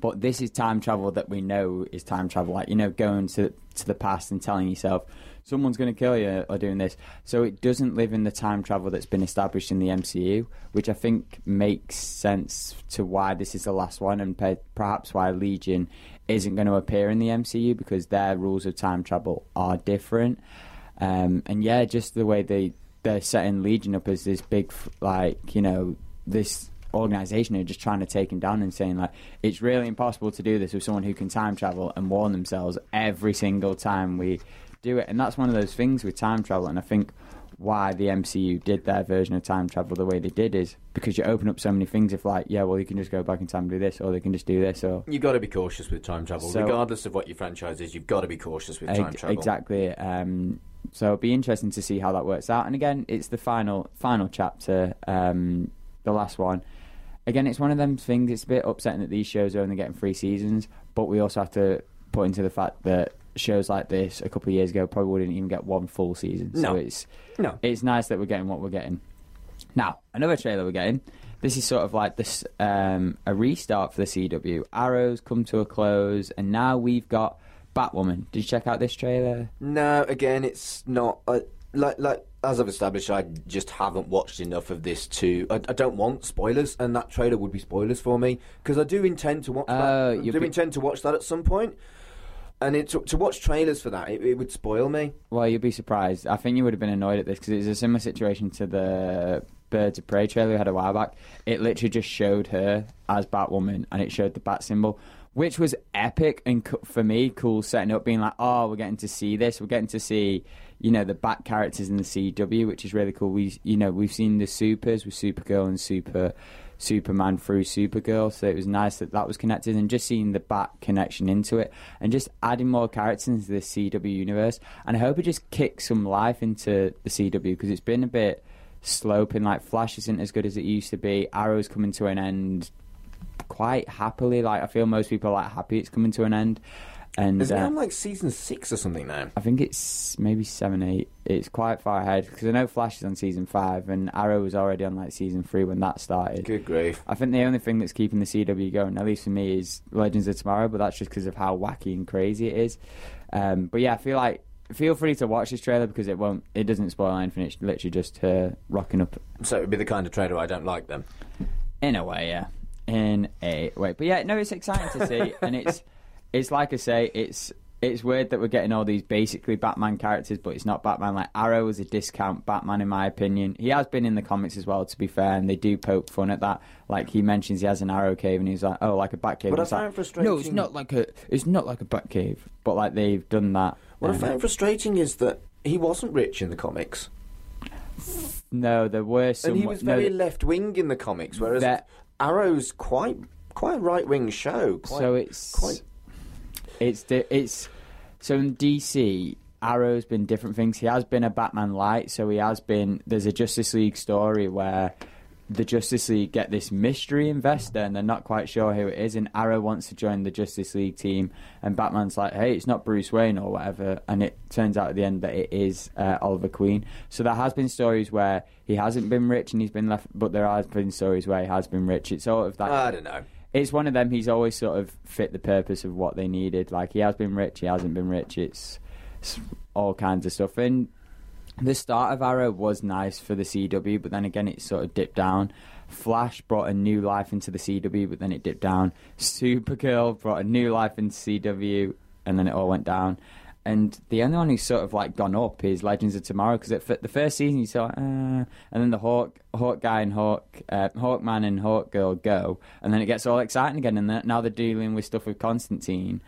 But this is time travel that we know is time travel, like you know, going to to the past and telling yourself someone's going to kill you or doing this. So it doesn't live in the time travel that's been established in the MCU, which I think makes sense to why this is the last one, and pe- perhaps why Legion isn't going to appear in the MCU because their rules of time travel are different. Um, and yeah, just the way they they're setting Legion up as this big, like you know, this organization are just trying to take him down and saying like it's really impossible to do this with someone who can time travel and warn themselves every single time we do it and that's one of those things with time travel and i think why the mcu did their version of time travel the way they did is because you open up so many things if like yeah well you can just go back in time and do this or they can just do this or You've got to be cautious with time travel, So- regardless of what your franchise is. You've got to be cautious with time travel. Exactly. Um, so it'll be interesting to see how that works out. And again, it's the final final chapter, um, the last one. Again, it's one of them things. It's a bit upsetting that these shows are only getting three seasons, but we also have to put into the fact that shows like this a couple of years ago probably wouldn't even get one full season. So No. it's No. it's nice that we're getting what we're getting. Now, another trailer we're getting. This is sort of like this um, a restart for the CW. Arrows come to a close, and now we've got Batwoman. Did you check out this trailer? No, again, it's not uh, like like as I've established. I just haven't watched enough of this to. I, I don't want spoilers, and that trailer would be spoilers for me because I do intend to watch. Oh, that. I do be- intend to watch that at some point, and it, to, to watch trailers for that, it, it would spoil me. Well, you'd be surprised. I think you would have been annoyed at this because it's a similar situation to the Birds of Prey trailer we had a while back. It literally just showed her as Batwoman and it showed the bat symbol, which was epic and co- for me cool. Setting up, being like, oh, we're getting to see this. We're getting to see, you know, the bat characters in the CW, which is really cool. We, you know, we've seen the supers with Supergirl and Super. Superman through Supergirl, so it was nice that that was connected, and just seeing the Bat connection into it, and just adding more characters into the CW universe. And I hope it just kicks some life into the CW because it's been a bit sloping. Like Flash isn't as good as it used to be. Arrow's coming to an end quite happily. Like I feel most people are like happy it's coming to an end, and Is it uh, on like season six or something now? I think it's maybe seven, eight. It's quite far ahead because I know Flash is on season five, and Arrow was already on like season three when that started. Good grief! I think the only thing that's keeping the CW going, at least for me, is Legends of Tomorrow, but that's just because of how wacky and crazy it is. Um, but yeah, I feel like feel free to watch this trailer because it won't, it doesn't spoil anything. It's literally just her rocking up So it would be the kind of trailer I don't like then. in a way, yeah, in a way. But yeah, no, it's exciting to see, and it's *laughs* it's like I say, it's it's weird that we're getting all these basically Batman characters, but it's not Batman. Like Arrow is a discount Batman, in my opinion. He has been in the comics as well, to be fair, and they do poke fun at that. Like he mentions, he has an Arrow cave, and he's like, "Oh, like a Bat cave." It's I like, find frustrating- No, it's not like a it's not like a Bat cave, but like they've done that. What I um, find frustrating is that he wasn't rich in the comics, no, there were some. and he was no, very left wing in the comics, whereas Arrow's quite quite a right wing show. Quite, so it's quite it's di- it's so in DC Arrow's been different things. He has been a Batman light, so he has been. There's a Justice League story where the Justice League get this mystery investor, and they're not quite sure who it is. And Arrow wants to join the Justice League team, and Batman's like, "Hey, it's not Bruce Wayne or whatever." And it turns out at the end that it is uh, Oliver Queen. So there has been stories where he hasn't been rich and he's been left, but there has been stories where he has been rich. It's sort of that I don't know. It's one of them. He's always sort of fit the purpose of what they needed. Like he has been rich, he hasn't been rich. It's, it's all kinds of stuff. And the start of Arrow was nice for the CW, but then again, it sort of dipped down. Flash brought a new life into the CW, but then it dipped down. Supergirl brought a new life into CW, and then it all went down. And the only one who's sort of like gone up is Legends of Tomorrow because the first season you saw, uh, and then the Hawk, Hawk guy and Hawk, uh, Hawkman and Hawk Girl go, and then it gets all exciting again. And now they're dealing with stuff with Constantine,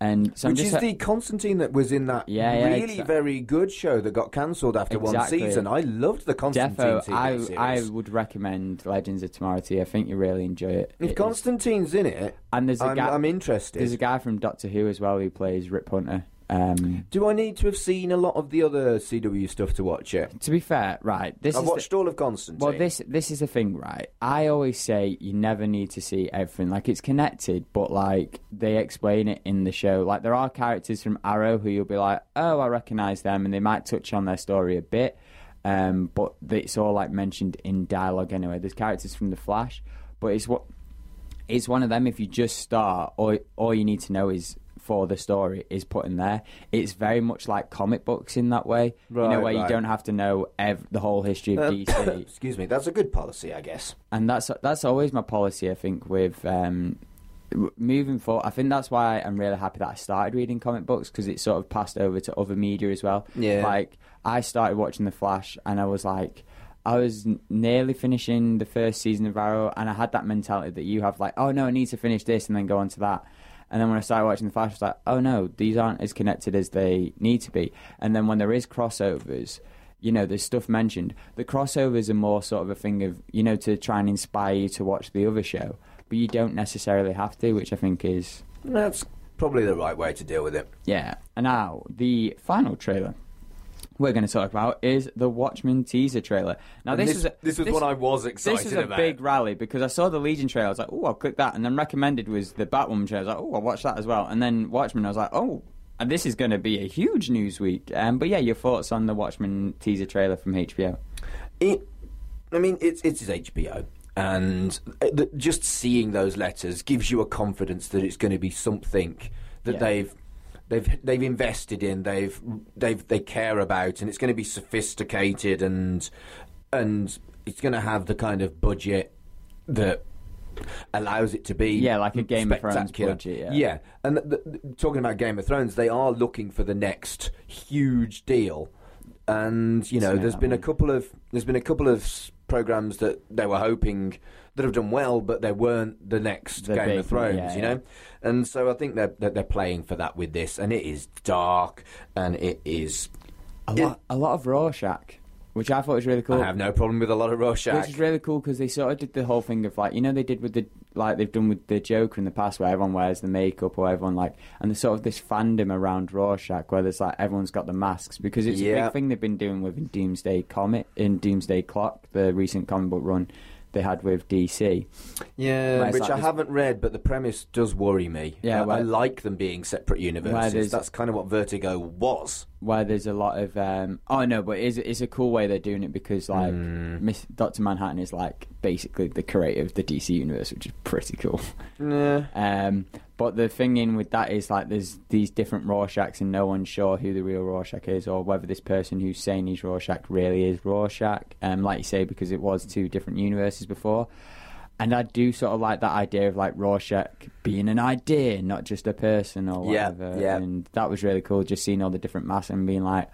and so Which just is the Constantine that was in that Yeah, yeah, really very good show that got cancelled after one season. I loved the Constantine Defo, I, series. I would recommend Legends of Tomorrow to you. I think you really enjoy it. if It is- Constantine's in it, and there's a I'm, guy, I'm interested. there's a guy from Doctor Who as well who plays Rip Hunter. Um, Do I need to have seen a lot of the other CW stuff to watch it? to be fair, right, this I've is the- watched all of Constantine. Well, this this is the thing, right? I always say you never need to see everything. Like it's connected, but like they explain it in the show. Like there are characters from Arrow who you'll be like, oh, I recognise them, and they might touch on their story a bit, um, but it's all like mentioned in dialogue anyway. There's characters from the Flash, but it's what it's one of them. If you just start, all all you need to know is for the story is put in there. It's very much like comic books in that way. you know, Right, where you don't have to know ev- the whole history of Uh, DC *laughs* excuse me, that's a good policy, I guess. and that's that's always my policy. I think with um, moving forward, I think that's why I'm really happy that I started reading comic books because it sort of passed over to other media as well. Yeah. like I started watching The Flash, and I was like. I was nearly finishing the first season of Arrow, and I had that mentality that you have, like, oh no, I need to finish this and then go on to that. And then when I started watching The Flash, I was like, oh no, these aren't as connected as they need to be. And then when there is crossovers, you know, there's stuff mentioned. The crossovers are more sort of a thing of, you know, to try and inspire you to watch the other show. But you don't necessarily have to, which I think is, That's probably the right way to deal with it. yeah. And now, the final trailer we're going to talk about is the Watchmen teaser trailer. Now, And this, is a, this was what I was excited this is a about. big rally because I saw the Legion trailer. I was like, oh, I'll click that. And then recommended was the Batwoman trailer. I was like, oh, I'll watch that as well. And then Watchmen, I was like, oh, and this is going to be a huge news week. Um, but yeah, your thoughts on the Watchmen teaser trailer from HBO? It, I mean, it's it's HBO, and uh, just seeing those letters gives you a confidence that it's going to be something that Yeah. they've they've they've invested in, they've they've they care about, and it's going to be sophisticated and and it's going to have the kind of budget that allows it to be Yeah, like a Game of Thrones budget, yeah. yeah. and th th talking about Game of Thrones, they are looking for the next huge deal, and you know, Yeah, there's been a couple of there's been a couple of programs that they were hoping that have done well, but they weren't the next The Game big- of Thrones, yeah, you yeah. know. And so I think they're that they're playing for that with this, and it is dark, and it is. A It- lot, a lot of Rorschach, which I thought was really cool. I have no problem with a lot of Rorschach. Which is really cool because they sort of did the whole thing of like you know they did with the like they've done with the Joker in the past where everyone wears the makeup or everyone like and there's sort of this fandom around Rorschach where there's like everyone's got the masks because it's a big thing they've been doing with in Doomsday Comic in Doomsday Clock the recent comic book run they had with DC. Yeah, which like I this- haven't read, but the premise does worry me. Yeah, I, where- I like them being separate universes. That's kind of what Vertigo was. where there's a lot of um, oh no, but it's it's a cool way they're doing it because like. Miss Doctor Manhattan is like basically the creator of the DC universe, which is pretty cool. Yeah. *laughs* Um, but the thing in with that is like there's these different Rorschachs and no one's sure who the real Rorschach is or whether this person who's saying he's Rorschach really is Rorschach. Um, like you say, because it was two different universes before. And I do sort of like that idea of like Rorschach being an idea, not just a person or whatever. Yeah, yeah. And that was really cool, just seeing all the different masks and being like,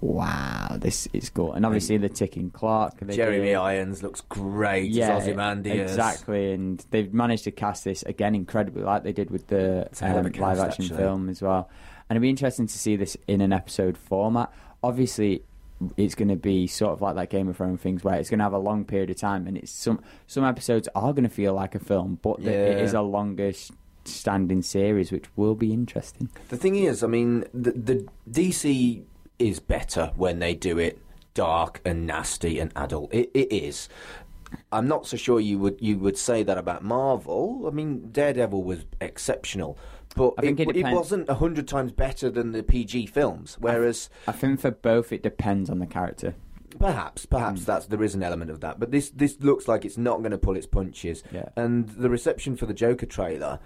wow, this is cool. And obviously the ticking clock. Jeremy did. Irons looks great Yeah, as Ozymandias. exactly, and they've managed to cast this again incredibly, like they did with the It's a hell of a um, cast, live action actually. film as well. And it'd be interesting to see this in an episode format. Obviously, it's going to be sort of like that Game of Thrones things, where it's going to have a long period of time, and it's some some episodes are going to feel like a film, but the, it Yeah. is a longer standing series, which will be interesting. The thing is, I mean, the, the DC is better when they do it dark and nasty and adult. It, it is. I'm not so sure you would you would say that about Marvel. I mean, Daredevil was exceptional, but I it, it it wasn't a hundred times better than the PG films. Whereas, I think for both, it depends on the character. perhaps, perhaps hmm. that's there is an element of that. But this this looks like it's not going to pull its punches. Yeah. And the reception for the Joker trailer.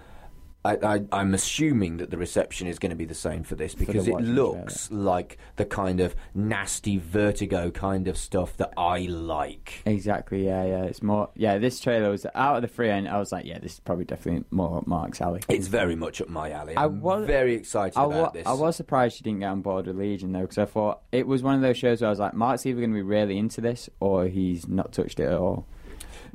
I, I, I'm assuming that the reception is going to be the same for this because it looks like the kind of nasty vertigo kind of stuff that I like. Exactly, yeah, yeah. It's more, yeah. This trailer was out of the free end. I was like, yeah, this is probably definitely more up Mark's alley. It's very much up my alley. I I'm was- very excited I, about wa- this. I was surprised she didn't get on board with Legion though, because I thought it was one of those shows where I was like, Mark's either going to be really into this or he's not touched it at all.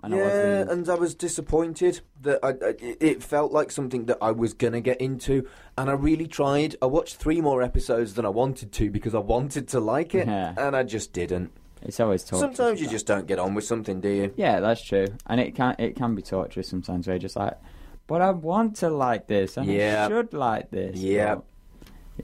And I yeah, wasn't. and I was disappointed that I, I, it felt like something that I was gonna get into, and I really tried. I watched three more episodes than I wanted to because I wanted to like it, Yeah. and I just didn't. It's always torturous. Sometimes you just don't get on with something, do you? Yeah, that's true, and it can it can be torturous sometimes. Where you're just like, but I want to like this, and Yeah. I should like this. Yeah. but-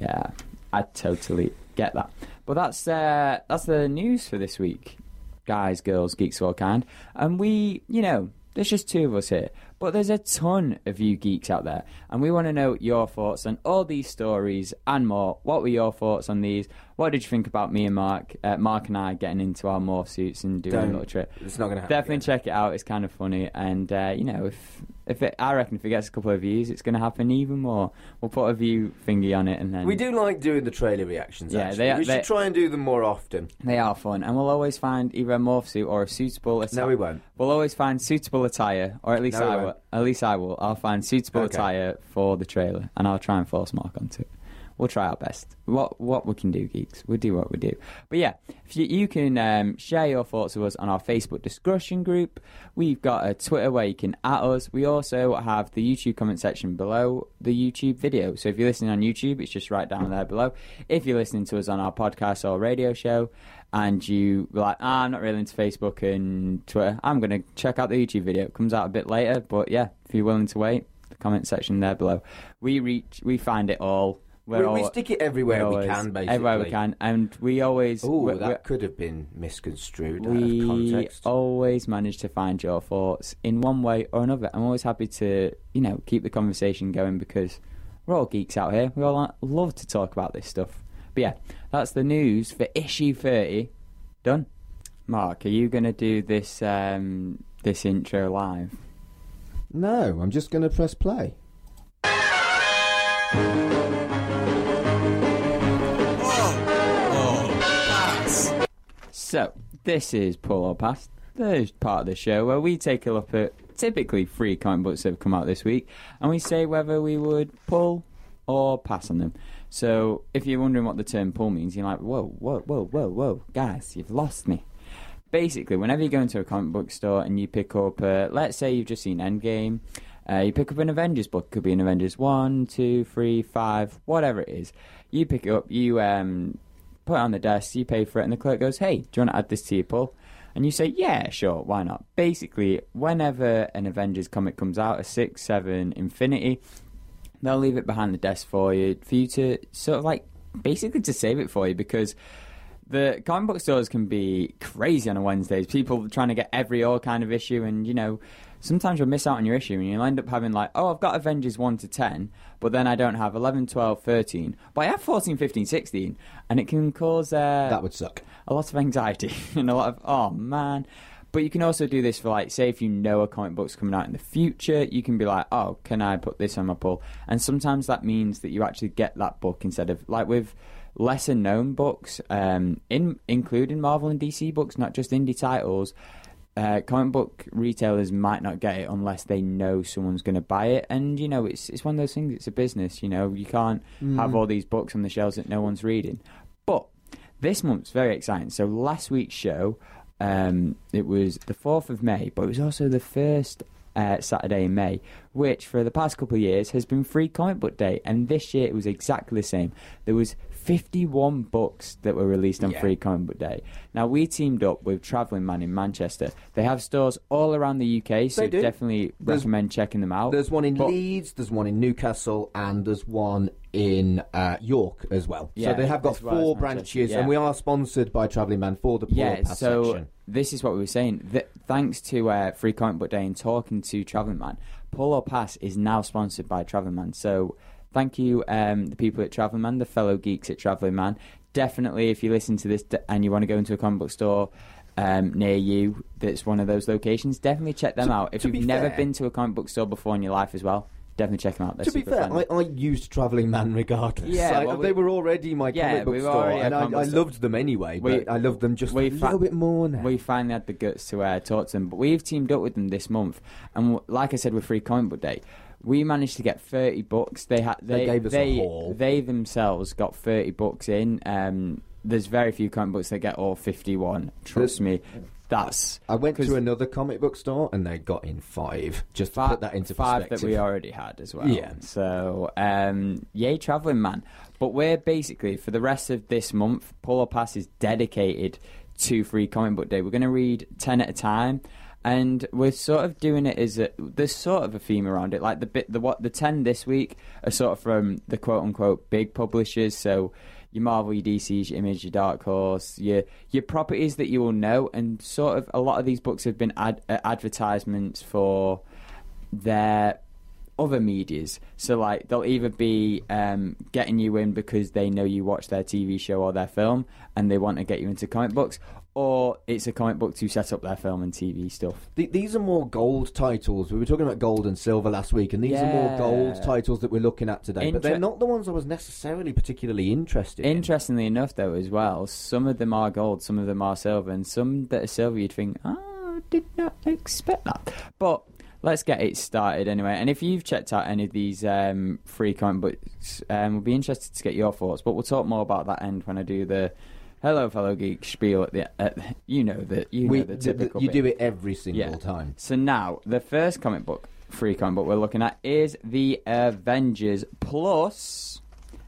yeah, I totally get that. But that's uh, that's the news for this week, guys, girls, geeks of all kind, and we, you know, there's just two of us here, but there's a ton of you geeks out there, and we want to know your thoughts on all these stories and more. What were your thoughts on these? What did you think about me and Mark, uh, Mark and I getting into our morph suits and doing a Don't- little trip? It's not gonna happen. Definitely again. check it out. It's kind of funny, and uh, you know, if if it, I reckon if it gets a couple of views, it's going to happen even more. We'll put a view thingy on it, and then We do like doing the trailer reactions. Yeah, actually. they are- we should try and do them more often. They are fun, and we'll always find either a morph suit or a suitable. Attire. No, we won't. We'll always find suitable attire, or at least No, I will. At least I will. I'll find suitable Okay. attire for the trailer, and I'll try and force Mark onto it. We'll try our best. What what we can do, geeks. We'll do what we do. But yeah, if you, you can um, share your thoughts with us on our Facebook discussion group. We've got a Twitter where you can at us. We also have the YouTube comment section below the YouTube video. So if you're listening on YouTube, it's just right down there below. If you're listening to us on our podcast or radio show, and you were like, ah, I'm not really into Facebook and Twitter, I'm going to check out the YouTube video. It comes out a bit later, but yeah, if you're willing to wait, the comment section there below. We reach, we find it all. We're We, we stick it everywhere we always- can, basically. Everywhere we can, and we always. Oh, that we- could have been misconstrued out of we always manage to find your thoughts in one way or another. I'm always happy to, you know, keep the conversation going because we're all geeks out here. We all love to talk about this stuff. But yeah, that's the news for issue 30. Done. Mark, are you going to do this um, this intro live? No, I'm just going to press play. So, this is Pull or Pass, the part of the show where we take a look at typically three comic books that have come out this week, and we say whether we would pull or pass on them. So, if you're wondering what the term pull means, you're like, whoa, whoa, whoa, whoa, whoa, guys, you've lost me. Basically, whenever you go into a comic book store and you pick up, uh, let's say you've just seen Endgame, uh, you pick up an Avengers book, it could be an Avengers 1, 2, 3, 5, whatever it is. You pick it up, you um, put it on the desk, you pay for it, and the clerk goes, Hey, do you want to add this to your pull? And you say, Yeah, sure, why not? Basically, whenever an Avengers comic comes out, a 6, 7, Infinity, they'll leave it behind the desk for you, for you to sort of like, basically to save it for you because the comic book stores can be crazy on a Wednesdays. People trying to get every all kind of issue, and you know, sometimes you'll miss out on your issue, and you'll end up having like, oh, I've got Avengers 1 to 10, but then I don't have 11, 12, 13, but I have 14, 15, 16, and it can cause uh, That would suck. a lot of anxiety *laughs* and a lot of oh man. But you can also do this for like, say, if you know a comic book's coming out in the future, you can be like, oh, can I put this on my pull? And sometimes that means that you actually get that book instead of like with lesser known books, um, in including Marvel and DC books, not just indie titles. Uh, comic book retailers might not get it unless they know someone's going to buy it, and you know it's it's one of those things. It's a business, you know. You can't have all these books on the shelves that no one's reading. But this month's very exciting. So last week's show, um, it was the fourth of May, but it was also the first uh, Saturday in May, which for the past couple of years has been Free Comic Book Day, and this year it was exactly the same. There was 51 books that were released on Yeah. Free Comic Book Day. Now we teamed up with Travelling Man in Manchester. They have stores all around the UK, so definitely There's- recommend checking them out. There's one in But- Leeds, there's one in Newcastle, and there's one in uh, York as well. Yeah, so they have got four branches, yeah. and we are sponsored by Travelling Man for the Pull Yeah, Pass so section. this is what we were saying. Th- thanks to uh, Free Comic Book Day and talking to Travelling Man, Pull or Pass is now sponsored by Travelling Man. So thank you, um, the people at Travelling Man, the fellow geeks at Travelling Man. Definitely, if you listen to this and you want to go into a comic book store um, near you that's one of those locations, definitely check them To- out. If you've be never fair- been to a comic book store before in your life as well, definitely check them out. They're To be fair. I, I used Travelling Man regardless. Yeah, well, they we- were already my Yeah, comic book we store, and I, I loved them anyway. We- but I loved them just we a fa- little bit more now. We finally had the guts to uh, talk to them, but we've teamed up with them this month, and w- like I said, with Free Comic Book Day, we managed to get thirty books. They had They they gave us a haul. they themselves got thirty books in. Um, there's very few comic books that get all fifty-one. Trust me, that's I went to another comic book store, and they got in five. Just to put that into five perspective. that we already had as well. Yeah. So, um, yay, traveling man. But we're basically for the rest of this month, Pull or Pass is dedicated to Free Comic Book Day. We're going to read ten at a time. And we're sort of doing it as a there's sort of a theme around it. Like the bit the what the ten this week are sort of from the quote unquote big publishers. So your Marvel, your DCs, your Image, your Dark Horse, your your properties that you will know, and sort of a lot of these books have been ad- uh, advertisements for their other medias. So like they'll either be um, getting you in because they know you watch their TV show or their film, and they want to get you into comic books, or it's a comic book to set up their film and TV stuff. Th- these are more gold titles. We were talking about gold and silver last week, and these are more gold titles that we're looking at today. but they're not the ones I was necessarily particularly interested in. Interestingly enough, though, as well, some of them are gold, some of them are silver, and some that are silver, you'd think, oh, I did not expect that. But let's get it started anyway. And if you've checked out any of these um, free comic books, um, we'll be interested to get your thoughts. But we'll talk more about that end when I do the hello, fellow geek spiel at the. At, you know that you We- know the th- th- typical. you bit. do it every single Yeah. time. So now, the first comic book, free comic book we're looking at is the Avengers plus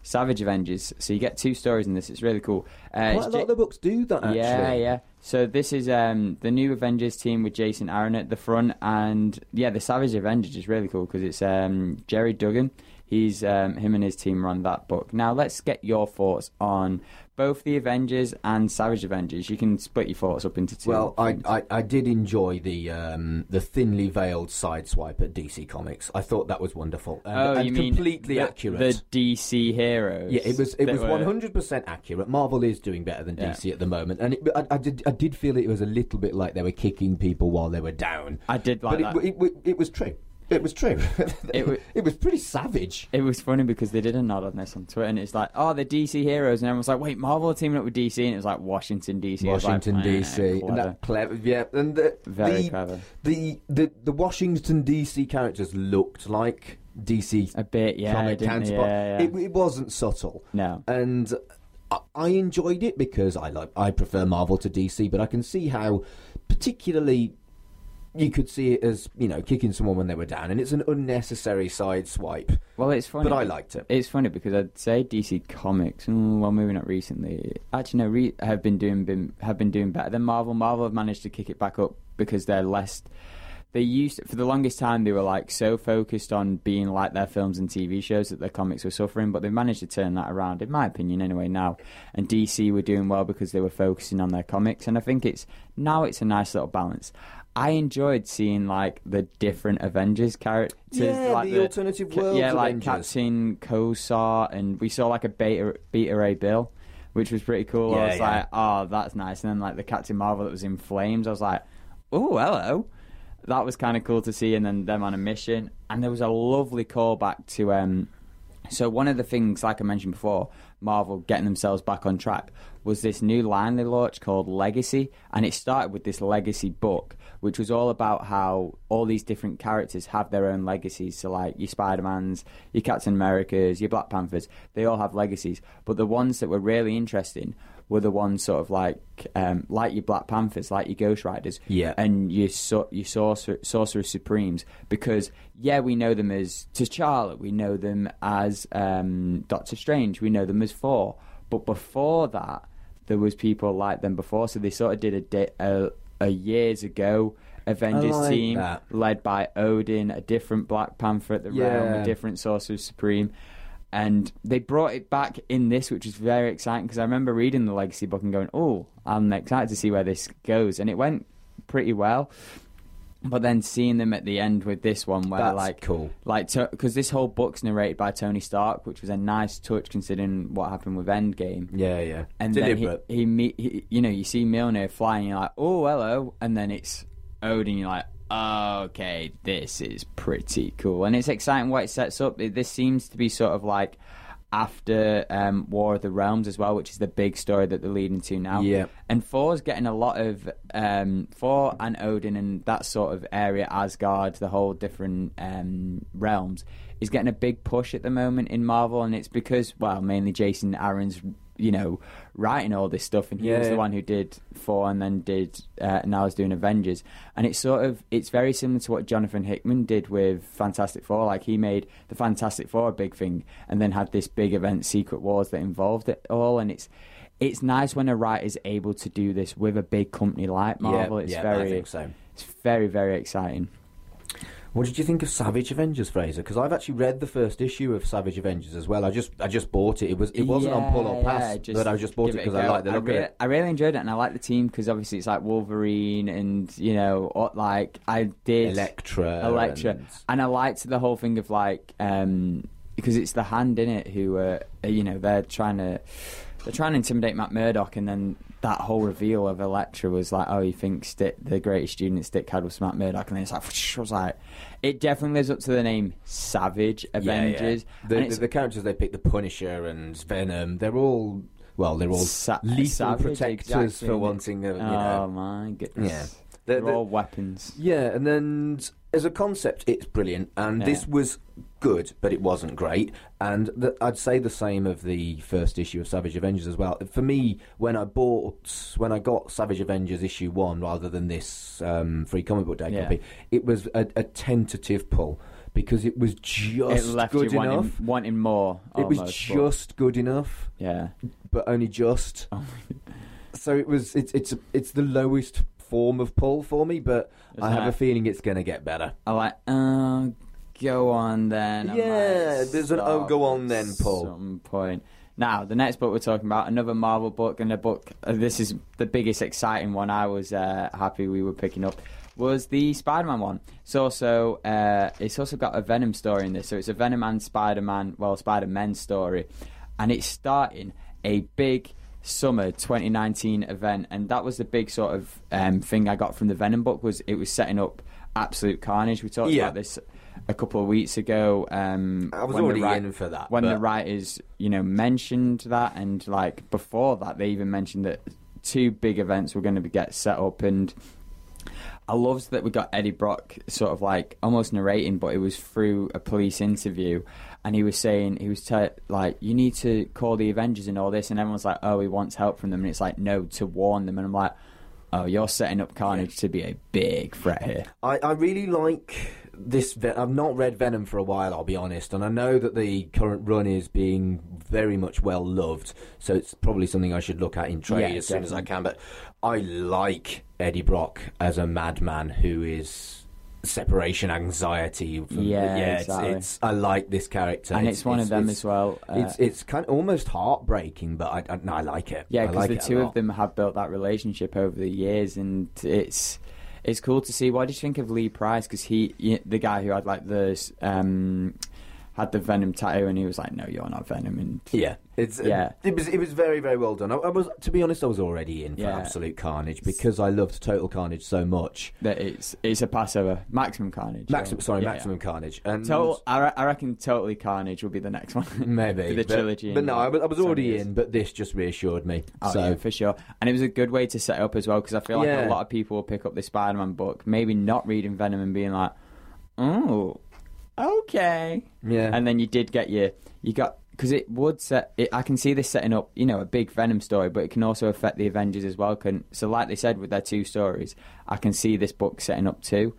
Savage Avengers. So you get two stories in this. It's really cool. Uh, Quite a lot of the books do that. Actually. yeah, yeah. So this is um, the new Avengers team with Jason Aaron at the front, and yeah, the Savage Avengers is really cool because it's um, Gerry Duggan. He's um, him and his team run that book. Now let's get your thoughts on both the Avengers and Savage Avengers. You can split your thoughts up into two. Well, I. I, I did enjoy the um, the thinly veiled sideswipe at DC Comics. I thought that was wonderful and, oh, and you mean completely the, accurate. The DC heroes. yeah, it was it was one hundred percent accurate. Marvel is doing better than Yeah. DC at the moment, and it, I, I did I did feel it was a little bit like they were kicking people while they were down. I did like but that. it, it, it was true. It was true. *laughs* It *laughs* wa- it was pretty savage. It was funny because they did a nod on this on Twitter, and it's like, oh, the DC heroes, and everyone's like, wait, Marvel are teaming up with DC, and it was like Washington DC. Was like, Washington "Eh, DC, and clever." that clever, yeah, and the, Very the, clever. The, the the Washington DC characters looked like DC A bit, yeah, comic counterpart. Yeah, yeah. It, it wasn't subtle, no, and I, I enjoyed it because I like I prefer Marvel to DC, but I can see how, particularly. You could see it as you know kicking someone when they were down, and it's an unnecessary side swipe. well, it's funny. But I liked it. It's funny because I'd say DC Comics, mm, well, maybe not recently. Actually, no, re- have been doing been, have been doing better than Marvel. Marvel have managed to kick it back up because they're less. They used for the longest time they were like so focused on being like their films and TV shows that their comics were suffering, but they managed to turn that around, in my opinion, anyway. Now, and DC were doing well because they were focusing on their comics, and I think it's now it's a nice little balance. I enjoyed seeing like the different Avengers characters, Yeah, like the alternative world, yeah, like Captain Kosar, and we saw like a Beta Beta Ray Bill, which was pretty cool. I was yeah. like, oh, that's nice. And then like the Captain Marvel that was in flames, I was like, oh, hello. That was kind of cool to see, and then them on a mission. And there was a lovely callback to um, so one of the things, like I mentioned before, Marvel getting themselves back on track was this new line they launched called Legacy, and it started with this Legacy book, which was all about how all these different characters have their own legacies. So like your Spider Mans, your Captain Americas, your Black Panthers, they all have legacies. But the ones that were really interesting were the ones sort of like um, like your Black Panthers, like your Ghost Riders, Yeah. and your so- your sorcerer, sorcerer supremes because yeah we know them as T'Challa we know them as um, Doctor Strange we know them as Thor but before that there was people like them before so they sort of did a di- a, a years ago Avengers like team that. led by Odin a different Black Panther at the realm a different Sorcerer Supreme and they brought it back in this, which was very exciting because I remember reading the Legacy book and going, "Oh, I'm excited to see where this goes," and it went pretty well. But then seeing them at the end with this one, where That's like, cool. like because this whole book's narrated by Tony Stark, which was a nice touch considering what happened with Endgame. Yeah, yeah. And Deliberate. then he, he meet, he, you know, you see Mjolnir flying, you're like, oh, hello, and then it's Odin, you're like, okay, this is pretty cool, and it's exciting what it sets up. It, this seems to be sort of like after um, War of the Realms as well, which is the big story that they're leading to now. Yeah. And Thor's getting a lot of um, Thor and Odin and that sort of area, Asgard, the whole different um, realms, is getting a big push at the moment in Marvel, and it's because, well, mainly Jason Aaron's, you know, writing all this stuff, and he Yeah, was the one who did Thor, and then did uh, now is doing Avengers, and it's sort of it's very similar to what Jonathan Hickman did with Fantastic Four. Like he made the Fantastic Four a big thing, and then had this big event, Secret Wars, that involved it all, and it's. It's nice when a writer is able to do this with a big company like Marvel. yeah, it's very, so. it's very, very exciting. What did you think of Savage Avengers, Fraser? Because I've actually read the first issue of Savage Avengers as well. I just I just bought it. It was it wasn't on pull or pass, yeah, but I just bought it because I like the look really, of it. I really enjoyed it, and I like the team because obviously it's like Wolverine, and you know, like I did Elektra, Elektra, and- and I liked the whole thing of like um because it's the hand in it who uh, you know they're trying to they're trying to intimidate Matt Murdock, and then that whole reveal of Elektra was like, oh, you think Stick, the greatest student Stick had was Matt Murdock, and then it's like, I was like, it definitely lives up to the name Savage Avengers. The, and the, it's- the characters they picked, the Punisher and Venom, they're all well, they're all Sa- lethal savage, protectors exactly. for wanting a, you oh know, oh my goodness! Yeah. They're, The- the- all weapons. Yeah, and then as a concept, it's brilliant, and Yeah. this was good, but it wasn't great. And the, I'd say the same of the first issue of Savage Avengers as well. For me, when I bought, when I got Savage Avengers issue one rather than this um, free comic book day Yeah. copy, it was a, a tentative pull because it was It just left good enough. wanting, wanting more. it was almost, just good enough, yeah. but only just. Oh *laughs* so it was. It's it's it's the lowest form of pull for me, but It's I have a feeling it's going to get better. I like. Uh, go on then. I Yeah, might there's an, oh, stop go on at then, Paul. Some point. Now, the next book we're talking about, another Marvel book, and a book. Uh, this is the biggest exciting one. I was uh, happy we were picking up. Was the Spider-Man one? It's also uh, it's also got a Venom story in this, so it's a Venom and Spider-Man, well, Spider-Man story, and it's starting a big summer 2019 event, and that was the big sort of um, thing I got from the Venom book was it was setting up absolute carnage. We talked Yeah. about this a couple of weeks ago. Um, I was already in for that, when the writers, you know, mentioned that, and like before that, they even mentioned that two big events were going to get set up, and I loved that we got Eddie Brock sort of like almost narrating, but it was through a police interview, and he was saying he was te- like, "You need to call the Avengers and all this," and everyone's like, "Oh, he wants help from them," and it's like, "No, to warn them," and I'm like. Oh, you're setting up Carnage to be a big threat here. I, I really like this. I've not read Venom for a while, I'll be honest, and I know that the current run is being very much well loved, so it's probably something I should look at in trade Yeah, as soon as I can. But I like Eddie Brock as a madman who is separation anxiety. From, Yeah, yeah. exactly. It's, it's I like this character, and it's, one of them as well. uh, it's it's kind of almost heartbreaking, but I, I, no, I like it. Yeah, because like the it two of them have built that relationship over the years, and it's it's cool to see. Why did you think of Lee Price? Because he, the guy who had like the um, had the Venom tattoo, and he was like, "No, you're not Venom." And Yeah, it's uh, Yeah. It was it was very very well done. I, I was to be honest, I was already in for Yeah. Absolute Carnage because I loved Total Carnage so much. that it's it's a Passover, Maximum Carnage. Maximum, sorry, yeah, Maximum Carnage. And. Total, I, re- I reckon Totally Carnage will be the next one. *laughs* maybe *laughs* the but- trilogy. But, no, I was, I was already Sony's. in. But this just reassured me. Oh, so yeah, for sure. And it was a good way to set up as well because I feel like Yeah. a lot of people will pick up the Spider-Man book, maybe not reading Venom and being like, "Oh, okay." yeah, And then you did get your you got because it would set. It, I can see this setting up, you know, a big Venom story, but it can also affect the Avengers as well. Can so, like they said with their two stories, I can see this book setting up too.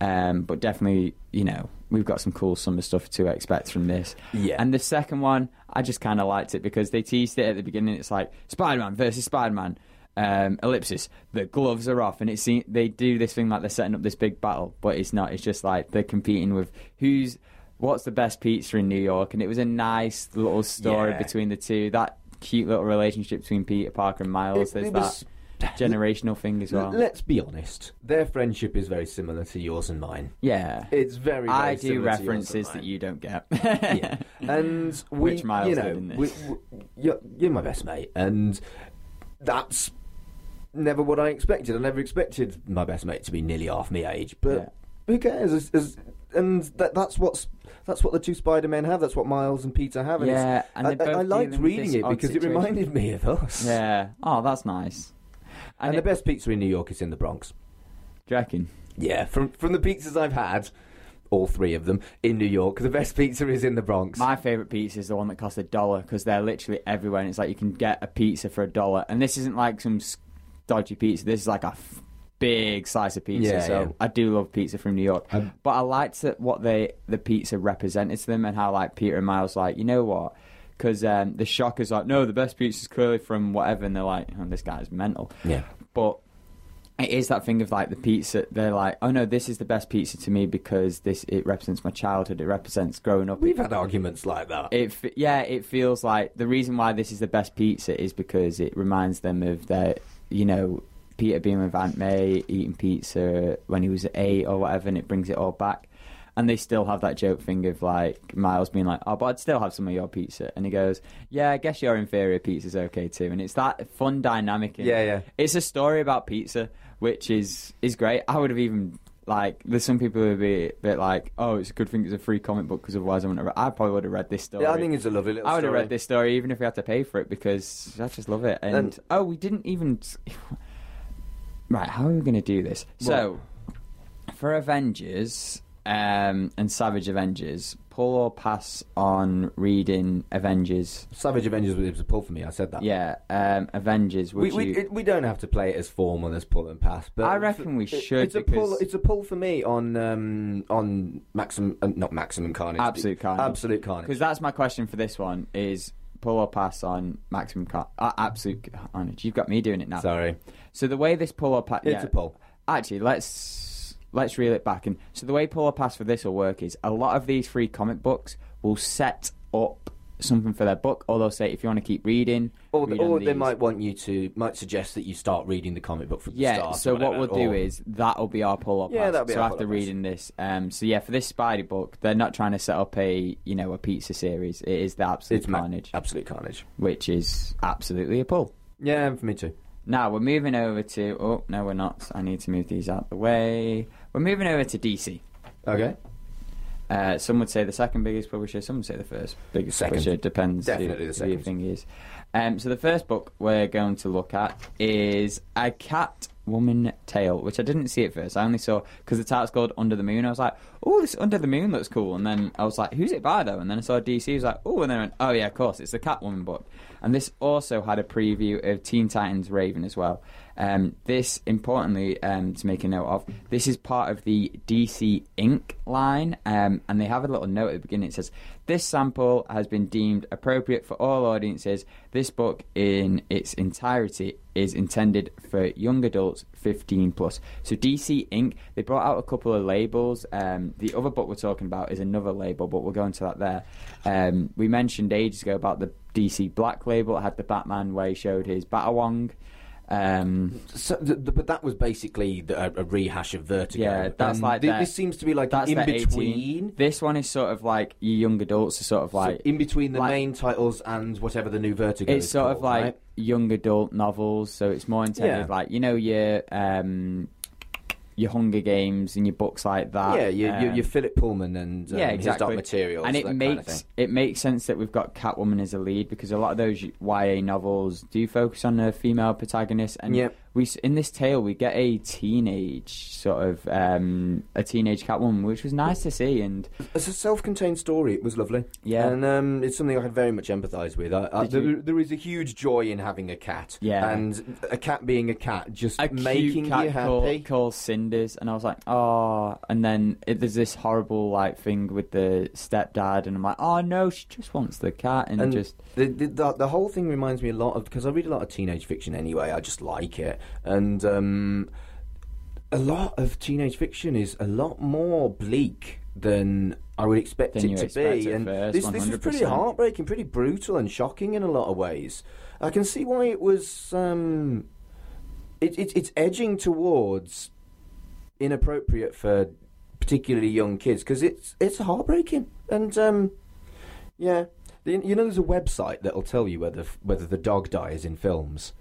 Um, but definitely, you know, we've got some cool summer stuff to expect from this. Yeah. And the second one, I just kind of liked it because they teased it at the beginning. It's like Spider-Man versus Spider-Man. Um, ellipsis. The gloves are off, and it seems they do this thing like they're setting up this big battle, but it's not. It's just like they're competing with who's what's the best pizza in New York, and it was a nice little story Yeah. between the two. That cute little relationship between Peter Parker and Miles. It- There's it was- that generational thing as well. Let's be honest. Their friendship is very similar to yours and mine. yeah, It's very. very I do similar to yours and references that you don't get. yeah. *laughs* And we, Which Miles you did know, this. we- we- you're, you're my best mate, and that's never what I expected. I never expected my best mate to be nearly half my age, but Yeah. who cares? As, as, and that, that's what's that's what the two Spider Men have. That's what Miles and Peter have. And Yeah, and I, I, I liked reading it because it reminded me of us. yeah. Oh, that's nice. And, And, the best pizza in New York is in the Bronx. reckon? Yeah, from from the pizzas I've had, all three of them in New York, the best pizza is in the Bronx. My favourite pizza is the one that costs a dollar because they're literally everywhere, and it's like you can get a pizza for a dollar. And this isn't like some dodgy pizza. This is like a f- big slice of pizza. Yeah, so yeah. I do love pizza from New York. Um, but I liked it, what they the pizza represented to them and how like Peter and Miles like you know what. Because um, the shock is like, no, the best pizza is clearly from whatever, and they're like, oh, this guy's mental. yeah. But it is that thing of like the pizza. They're like, oh no, this is the best pizza to me because this it represents my childhood. It represents growing up. We've had arguments like that. It yeah, it feels like the reason why this is the best pizza is because it reminds them of their, you know, Peter being with Aunt May eating pizza when he was eight or whatever, and it brings it all back. And they still have that joke thing of like Miles being like, "Oh, but I'd still have some of your pizza," and he goes, "Yeah, I guess your inferior pizza's okay too." And it's that fun dynamic. in- Yeah, yeah. It's a story about pizza, which is is great. I would have even like there's some people who would be a bit like, "Oh, it's a good thing it's a free comic book because otherwise I wouldn't have." Re-. I probably would have read this story. Yeah, I think it's a lovely little I would have read this story even if we had to pay for it because I just love it. And, And- oh, we didn't even. Right, how are we going to do this? So, for Avengers um, and Savage Avengers, pull or pass on reading Avengers. Savage Avengers was a pull for me. I said that. Yeah, um, Avengers. Would We, we, you? it, we don't have to play it as formal as pull and pass, but I reckon we it- should It's a pull. because- It's a pull for me on um, on maximum, uh, not maximum carnage. Absolute Carnage. Absolute carnage. Because that's my question for this one: is pull or pass on maximum car- uh, absolute carnage? You've got me doing it now. Sorry, So the way this pull or pass, it's a pull. Actually, let's let's reel it back. And so the way pull or pass for this will work is a lot of these free comic books will set up something for their book, or they'll say if you want to keep reading, Or, read or they might want you to might suggest that you start reading the comic book from the Yeah, start. so what we'll do or- is that'll be our pull up. Yeah, that'll be so after reading this, um, so yeah, for this Spidey book, they're not trying to set up a you know a pizza series. It is the absolute it's ma- carnage, absolute carnage. which is absolutely a pull. Yeah, for me too. Now we're moving over to. Oh no, we're not. I need to move these out the way. We're moving over to DC. Okay. Uh, some would say the second biggest publisher. Some would say the first biggest Second. publisher. Depends. Definitely who, the who you think is. Um, so the first book we're going to look at is a cat woman tale, which I didn't see at first. I only saw because the title's called Under the Moon. I was like, oh, this Under the Moon looks cool. And then I was like, who's it by though? And then I saw DC. I was like, oh, and then I went, oh yeah, of course, it's the Catwoman book. And this also had a preview of Teen Titans Raven as well. Um, this, importantly, um, to make a note of, this is part of the DC Ink line, um, and they have a little note at the beginning. It says, This sample has been deemed appropriate for all audiences. This book, in its entirety, is intended for young adults 15 plus. So, DC Ink, they brought out a couple of labels. Um, the other book we're talking about is another label, but we'll go into that there. Um, we mentioned ages ago about the DC Black label. It had the Batman where he showed his Batawong. Um, So, th- th- but that was basically the, a, a rehash of Vertigo. Yeah, that's And like This seems to be like that's in between. This one is sort of like your young adults are sort of So like in between the like- main titles and whatever the new Vertigo. it's is sort of like right? young adult novels, so it's more intended Yeah. like you know your um your Hunger Games and your books like that. yeah, you, you, um, you're Philip Pullman and um, yeah, his exactly. Dark Materials, and it that kind of makes it makes sense that we've got Catwoman as a lead because a lot of those YA novels do focus on a female protagonist, and Yep. We in this tale we get a teenage sort of um, a teenage Catwoman, which was nice to see, and It's a self-contained story. It was lovely. Yeah. and um, it's something I had very much empathise with. I, I, there, you- there is a huge joy in having a cat. Yeah. and a cat being a cat, just a making cat you called, happy. called Cinders, and I was like, oh. And then it, there's this horrible like thing with the stepdad, and I'm like, oh no, she just wants the cat, and, And just the, the the the whole thing reminds me a lot of because I read a lot of teenage fiction anyway. I just like it, and um, a lot of teenage fiction is a lot more bleak than I would expect Than it to expect be. at And first, this this was pretty heartbreaking, pretty brutal, and shocking in a lot of ways. I can see why it was. Um, it, it, it's edging towards inappropriate for particularly young kids because it's it's heartbreaking and um, yeah, you know there's a website that'll tell you whether whether the dog dies in films.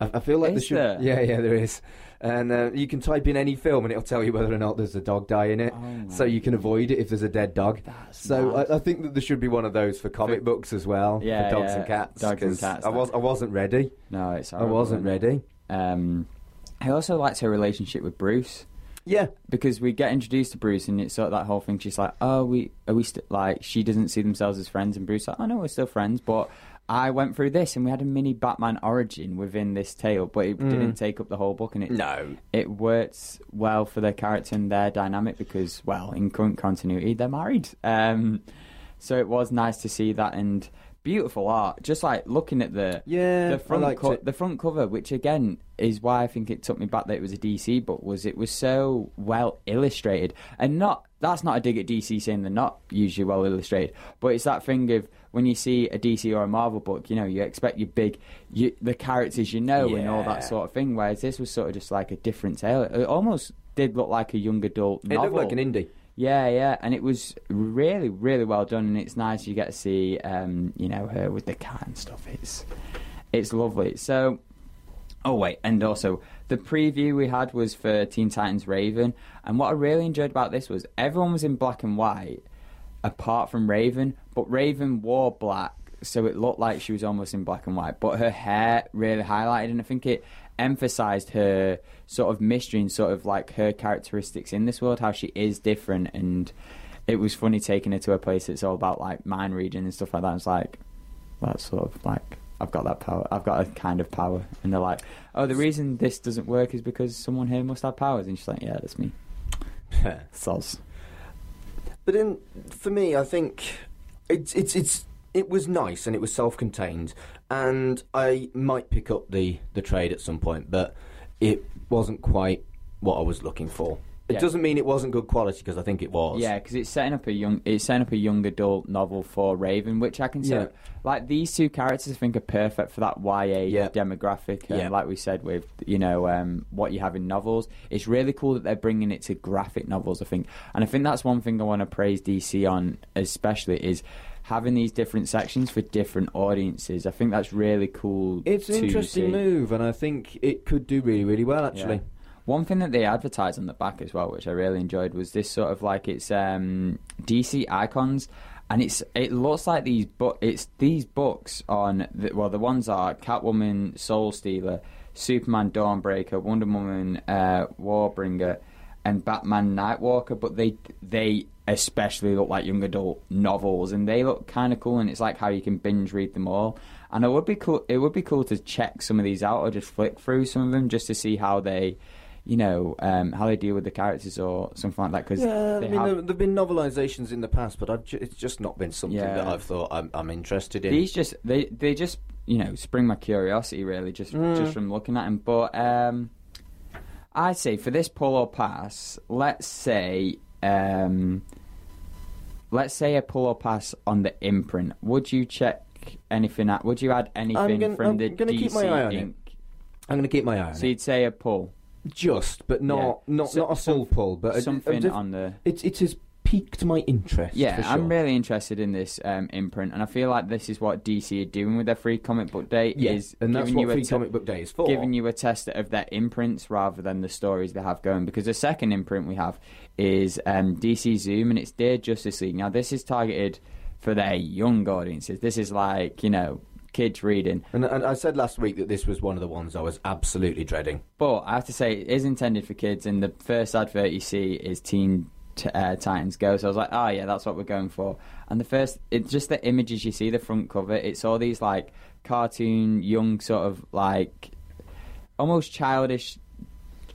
I, I feel like there Is should, there? yeah, yeah, there is, and uh, you can type in any film and it'll tell you whether or not there's a dog die in it, Oh so you can avoid it if there's a dead dog. That's So. I, I think that there should be one of those for comic For- books as well, Yeah, for dogs yeah, and cats. dogs and cats, I was I wasn't ready. no, it's I wasn't ready. Um, I also liked her relationship with Bruce. Yeah, because we get introduced to Bruce and it's sort of that whole thing. She's like, "Oh, we are we st-? like?" She doesn't see themselves as friends, and Bruce like, "Oh no, we're still friends." But I went through this, and we had a mini Batman origin within this tale, but it didn't take up the whole book, and it no, it works well for their character and their dynamic because, well, in current continuity, they're married. Um, so it was nice to see that and beautiful art. Just like looking at the Yeah, the front co- the front cover, which again is why I think it took me back that it was a DC book. Was it was so well illustrated and not. That's not a dig at DC saying they're not usually well illustrated, but it's that thing of when you see a DC or a Marvel book, you know, you expect your big, you, the characters you know and all that sort of thing. Whereas this was sort of just like a different tale. It almost did look like a young adult it novel. looked like an indie. Yeah, yeah, and it was really, really well done, and it's nice you get to see, um, you know, her with the cat and stuff. It's, it's lovely. So, oh wait, and also the preview we had was for Teen Titans Raven, and what I really enjoyed about this was everyone was in black and white, apart from Raven, but Raven wore black, so it looked like she was almost in black and white, but her hair really highlighted, and I think it emphasized her sort of mystery and sort of like her characteristics in this world, how she is different, and it was funny taking her to a place that's all about like mind reading and stuff like that. It's like that's sort of like I've got that power. I've got a kind of power, and they're like, oh, the reason this doesn't work is because someone here must have powers, and she's like, yeah, that's me. Soz. But in for me, I think it's it's it's it was nice and it was self-contained, and I might pick up the the trade at some point, but it wasn't quite what I was looking for. It Yeah. doesn't mean it wasn't good quality because I think it was. Yeah, because it's setting up a young, it's setting up a young adult novel for Raven, which I can say, Yeah. like these two characters, I think are perfect for that YA Yeah. demographic. And Yeah. like we said, with you know um, what you have in novels, it's really cool that they're bringing it to graphic novels. I think, and I think that's one thing I want to praise DC on, especially is having these different sections for different audiences. I think that's really cool. It's an interesting see. move, and I think it could do really, really well, actually. Yeah. One thing that they advertised on the back as well, which I really enjoyed, was this sort of like it's um, DC icons, and it's it looks like these book it's these books on the, well the ones are Catwoman, Soul Stealer, Superman, Dawnbreaker, Wonder Woman, uh, Warbringer, and Batman, Nightwalker, but they they especially look like young adult novels, and they look kind of cool, and it's like how you can binge read them all. And it would be cool. It would be cool to check some of these out, or just flick through some of them, just to see how they, you know, um, how they deal with the characters or something like that. Because Yeah, I mean, have, there, there've been novelizations in the past, but ju- it's just not been something Yeah. that I've thought I'm, I'm interested in. these just they they just you know spring my curiosity really just Mm. just from looking at them. But um, I'd say for this pull or pass, let's say um, let's say a pull or pass on the imprint. Would you check anything out? Would you add anything gonna- from I'm the gonna DC keep my eye on it. I'm going to keep my eye on So it. you'd say a pull, Just, but not Yeah. not So- not a some- full pull, but a- a something diff- on the. It it is piqued my interest. Yeah, for sure. I'm really interested in this um, imprint, and I feel like this is what DC are doing with their free comic book day. Yeah, is and that's giving what you a Free te- Comic Book Day is for. giving you a test of their imprints rather than the stories they have going. Because the second imprint we have is um, DC Zoom, and it's Dear Justice League. Now, this is targeted for their young audiences. This is like you know kids reading. And, and I said last week that this was one of the ones I was absolutely dreading. But I have to say, it is intended for kids, and the first advert you see is Teen t- uh, Titans Go. So I was like, oh yeah, that's what we're going for. And the first, it's just the images you see, the front cover. It's all these like cartoon, young sort of like almost childish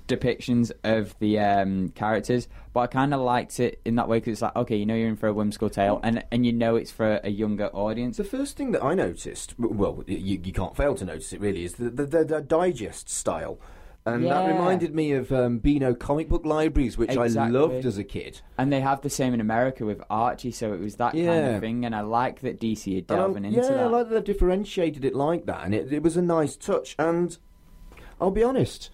depictions of the um, characters. But I kind of liked it in that way because it's like, okay, you know, you're in for a whimsical tale, and and you know it's for a younger audience. The first thing that I noticed, well, you, you can't fail to notice it really, is the, the, the, the digest style. And that reminded me of um, Beano comic book libraries, which I loved as a kid. And they have the same in America with Archie, so it was that kind of thing. And I like that DC are delving into yeah, that. I like that they differentiated it like that, and it, it was a nice touch. And I'll be honest,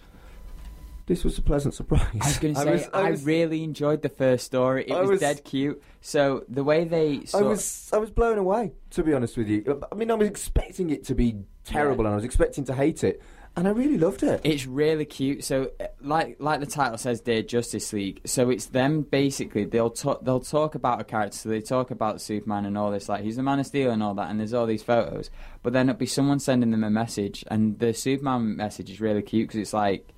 this was a pleasant surprise. I was going *laughs* to say, was- I, was- really enjoyed the first story. It was, was- dead cute. So the way they I was I was blown away, to be honest with you. I mean, I was expecting it to be terrible, Yeah. and I was expecting to hate it, and I really loved it. it's really cute. So uh, like like the title says, Dear Justice League. So it's them basically. They'll talk. They'll talk about a character. So they talk about Superman and all this. Like he's the Man of Steel and all that. And there's all these photos. But then it'll be someone sending them a message, and the Superman message is really cute because it's like.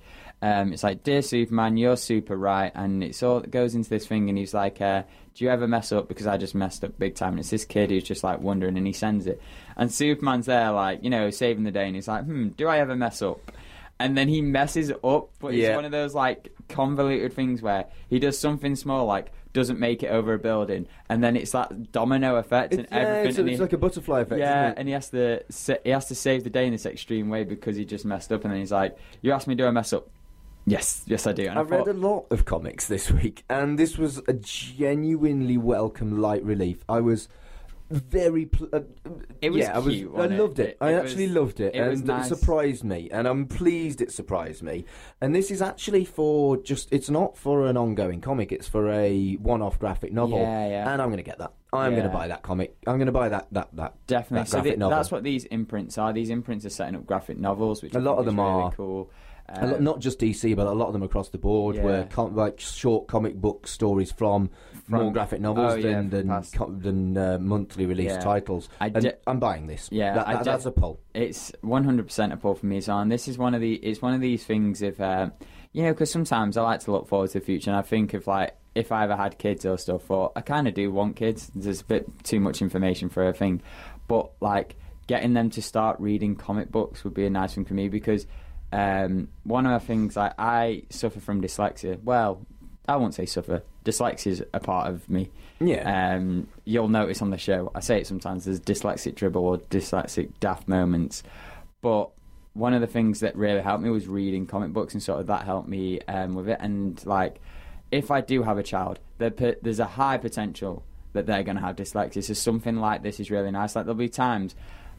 Um, it's like, dear Superman, you're super right, and it's all it goes into this thing, and he's like, uh, "Do you ever mess up?" Because I just messed up big time. And it's this kid who's just like wondering, and he sends it, and Superman's there, like you know, saving the day, and he's like, "Hmm, do I ever mess up?" And then he messes up, but it's Yeah. one of those like convoluted things where he does something small, like doesn't make it over a building, and then it's that domino effect, and It's, yeah, everything. it's, and it's he- like a butterfly effect. yeah, and he has to he has to save the day in this extreme way because he just messed up, and then he's like, "You asked me, do I mess up?" Yes, yes, I do. And I, I read a lot of comics this week, and this was a genuinely welcome light relief. I was very. Pl- uh, It was yeah, I cute, I wasn't it? loved it. It- I it actually was- loved it, it was and nice. it surprised me, and I'm pleased it surprised me. And this is actually for just. It's not for an ongoing comic. It's for a one-off graphic novel. Yeah, yeah. And I'm going to get that. I'm going to buy that comic. I'm going to buy that. That that Definitely. that So graphic the- novel. that's what these imprints are. These imprints are setting up graphic novels, which A I lot of them really are. cool. A lot, Um, not just DC, but a lot of them across the board Yeah. were com- like short comic book stories from, From- more graphic novels oh, yeah, than from than, past- co- than uh, monthly release Yeah. titles. I And de- I'm buying this. Yeah, That- that- de- that's a pull. it's 100% a pull for me. And this is one of the it's one of these things if uh, you know because sometimes I like to look forward to the future and I think of like if I ever had kids or stuff or I kind of do want kids. There's a bit too much information for a thing, but like getting them to start reading comic books would be a nice thing for me because um, one of the things like I suffer from dyslexia. Well, I won't say suffer. Dyslexia is a part of me. Yeah. Um, you'll notice on the show, I say it sometimes, there's dyslexic dribble or dyslexic daft moments. But one of the things that really helped me was reading comic books, and sort of that helped me um, with it. And like if I do have a child, there's a high potential that they're going to have dyslexia. So something like this is really nice. Like there'll be times.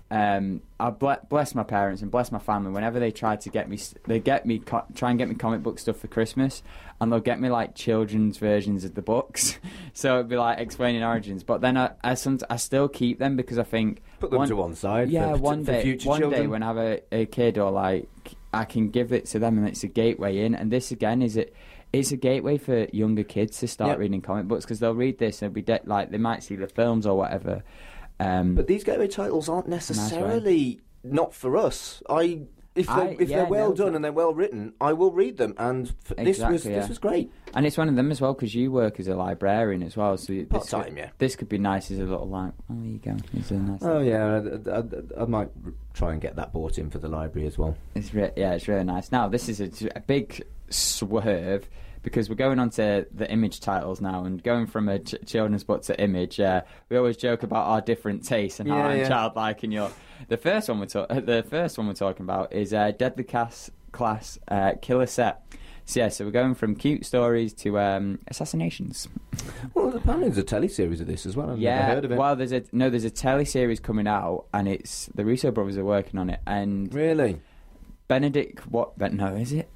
Um, I ble- bless my parents and bless my family. Whenever they try to get me, they get me co- try and get me comic book stuff for Christmas, and they'll get me like children's versions of the books. *laughs* so it'd be like explaining origins. But then I, I, some, I still keep them because I think Put them one- to one side. yeah, for, one day, future one children. day when I have a, a kid or like I can give it to them and it's a gateway in. And this again is it. It's a gateway for younger kids to start Yep. reading comic books because they'll read this and be de- like they might see the films or whatever. Um, But these gateway titles aren't necessarily not for us. I if I- they if yeah, they're well no, done and they're well written, I will read them. And f- this was Exactly, this was great. and it's one of them as well because you work as a librarian as well. So this Part-time, could, yeah. This could be nice as a little like. Oh, there you go. Nice. Oh yeah, I, I- I might try and get that bought in for the library as well. It's re- yeah, it's really nice. Now this is a, a big swerve because we're going on to the image titles now and going from a ch- children's book to image. Uh, we always joke about our different tastes and how Yeah, I'm yeah. childlike and you're. The first one we're ta- the first one we're talking about is uh, Deadly Class Class uh, Killer Set. So yeah, so we're going from cute stories to um, assassinations. Well, apparently there's a telly series of this as well. I've yeah, never heard of it. well, there's a no, there's a telly series coming out, and it's the Russo brothers are working on it, and really? Benedict what? Ben, no, is it?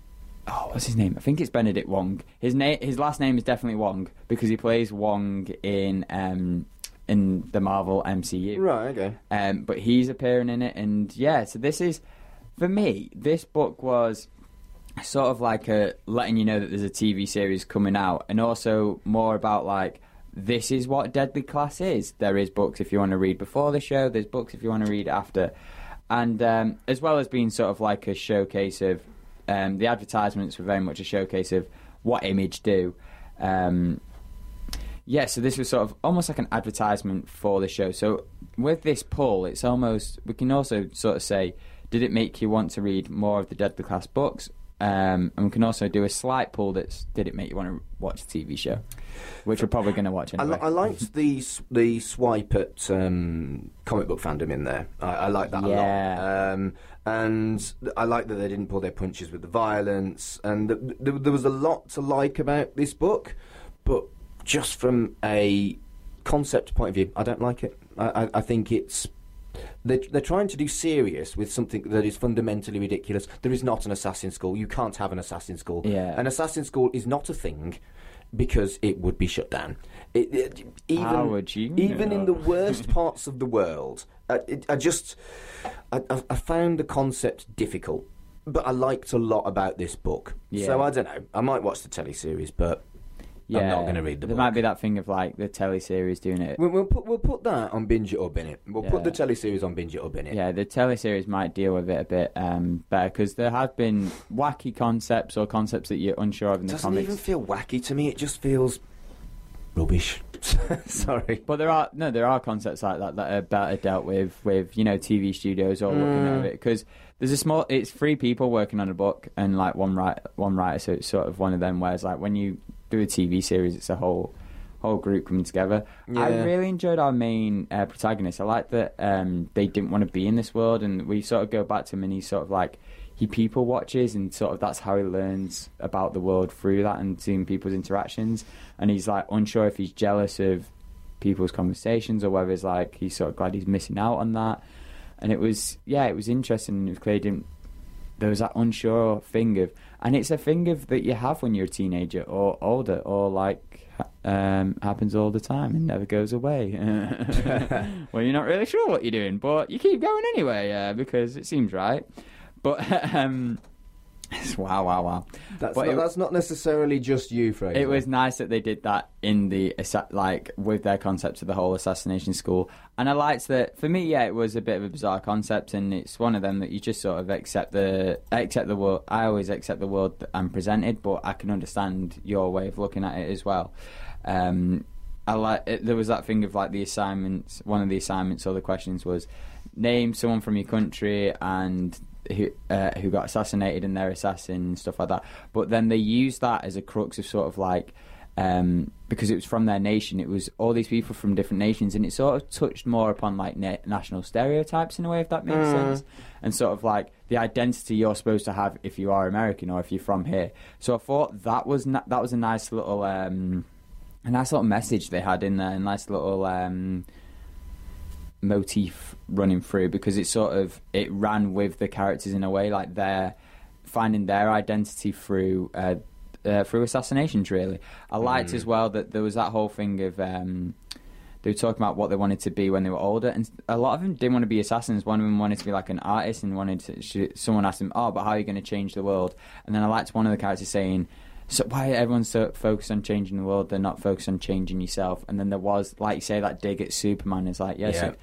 Oh, what's his name? I think it's Benedict Wong. His name, his last name is definitely Wong because he plays Wong in um in the Marvel MCU. Right. Okay. Um, but he's appearing in it, and yeah. So this is, for me, this book was sort of like a letting you know that there's a TV series coming out, and also more about like this is what Deadly Class is. There is books if you want to read before the show. There's books if you want to read after, and um, as well as being sort of like a showcase of um, the advertisements were very much a showcase of what Image do. Um, yeah, so this was sort of almost like an advertisement for the show. So with this pull, it's almost we can also sort of say, did it make you want to read more of the Deadly Class books? Um, and we can also do a slight pull that's did it make you want to watch a TV show, which we're probably going to watch I, anyway. li- I liked the the swipe at um, comic book fandom in there. I, I like that a lot. Um, and I like that they didn't pull their punches with the violence. And th- th- there was a lot to like about this book, but just from a concept point of view, I don't like it. I, I, I think it's. They're, they're trying to do serious with something that is fundamentally ridiculous. There is not an assassin school. You can't have an assassin school. Yeah. An assassin school is not a thing because it would be shut down. It, it- even, How would you Even in the worst *laughs* parts of the world, I, it, I just I, I, I found the concept difficult, but I liked a lot about this book. Yeah. So I don't know. I might watch the teleseries, but I'm not going to read the There book. might be that thing of like the telly series doing it. We'll, we'll put we'll put that on binge it or bin it. We'll put the telly series on binge it or bin it. Yeah, the teleseries might deal with it a bit um, better because there have been wacky concepts or concepts that you're unsure of in the comics. It the doesn't comics. even feel wacky to me. It just feels rubbish. *laughs* Sorry. But there are no, there are concepts like that that are better dealt with with you know TV studios or looking Mm. at it because there's a small. It's three people working on a book and like one write one writer, so it's sort of one of them. Whereas like when you do a TV series, it's a whole whole group coming together. I really enjoyed our main uh, protagonist. I like that um, they didn't want to be in this world, and we sort of go back to him, and he's sort of like he people watches, and sort of that's how he learns about the world through that and seeing people's interactions. And he's like unsure if he's jealous of people's conversations or whether it's like he's sort of glad he's missing out on that. And it was yeah, it was interesting. It was clear he didn't there was that unsure thing of, and it's a thing of that you have when you're a teenager or older, or like um, happens all the time and never goes away. *laughs* well, you're not really sure what you're doing, but you keep going anyway uh, because it seems right. But *laughs* um, wow, wow, wow! That's But not, it- that's not necessarily just you, Fraser. It was nice that they did that in the like with their concept of the whole assassination school, and I liked that. For me, yeah, it was a bit of a bizarre concept, and it's one of them that you just sort of accept the accept the world. I always accept the world that I'm presented, but I can understand your way of looking at it as well. Um, I like it, there was that thing of like the assignments. One of the assignments or the questions was name someone from your country and who uh, who got assassinated and their assassin and stuff like that. But then they used that as a crux of sort of like um, because it was from their nation. It was all these people from different nations, and it sort of touched more upon like na- national stereotypes in a way, if that makes Mm. sense. And sort of like the identity you're supposed to have if you are American or if you're from here. So I thought that was na- that was a nice little um, a nice little message they had in there, a nice little um, motif running through because it sort of it ran with the characters in a way like they're finding their identity through uh, uh, through assassinations really. I liked as well that there was that whole thing of um, they were talking about what they wanted to be when they were older and a lot of them didn't want to be assassins. One of them wanted to be like an artist and wanted to someone asked him oh but how are you going to change the world? And then i liked one of the characters saying so why everyone's so focused on changing the world they're not focused on changing yourself and then there was like you say that dig at superman is like yes Yeah.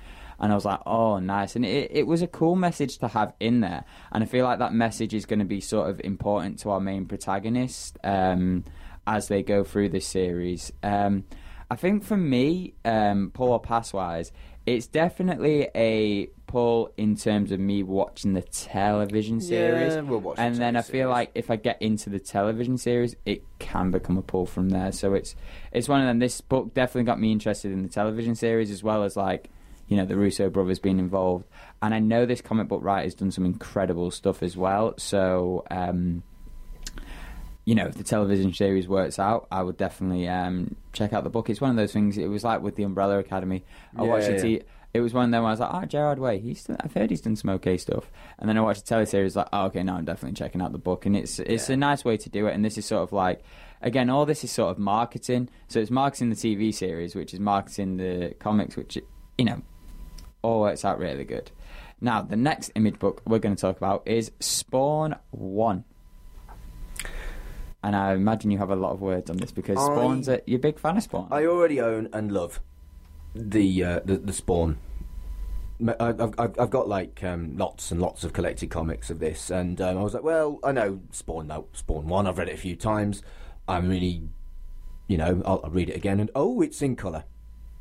and I was like, oh, nice. And it, it was a cool message to have in there. And I feel like that message is going to be sort of important to our main protagonist um, as they go through this series. Um, I think for me, um, pull or pass wise, it's definitely a pull in terms of me watching the television series. Yeah, we'll watch the and then I feel series. like if I get into the television series, it can become a pull from there. So it's it's one of them. This book definitely got me interested in the television series as well as like you know the Russo brothers being involved. And I know this comic book writer's done some incredible stuff as well. So. Um, you know, if the television series works out, I would definitely um, check out the book. It's one of those things. It was like with the Umbrella Academy. I Yeah, watched yeah. It was one of them. Where I was like, oh, Gerard Way. He's. Done, I've heard he's done some okay stuff. And then I watched the teleseries. Like, oh, okay, now I'm definitely checking out the book. And it's it's Yeah. a nice way to do it. And this is sort of like, again, all this is sort of marketing. So it's marketing the TV series, which is marketing the comics, which you know, all works out really good. Now, the next image book we're going to talk about is Spawn One. And I imagine you have a lot of words on this because I- Spawn's a, you're a big fan of Spawn. I already own and love the uh, the, the Spawn. I've, I've got like um, lots and lots of collected comics of this, and um, I was like, well, I know Spawn. No, Spawn one. I've read it a few times. I'm really, you know, I'll, I'll read it again, and oh, it's in color.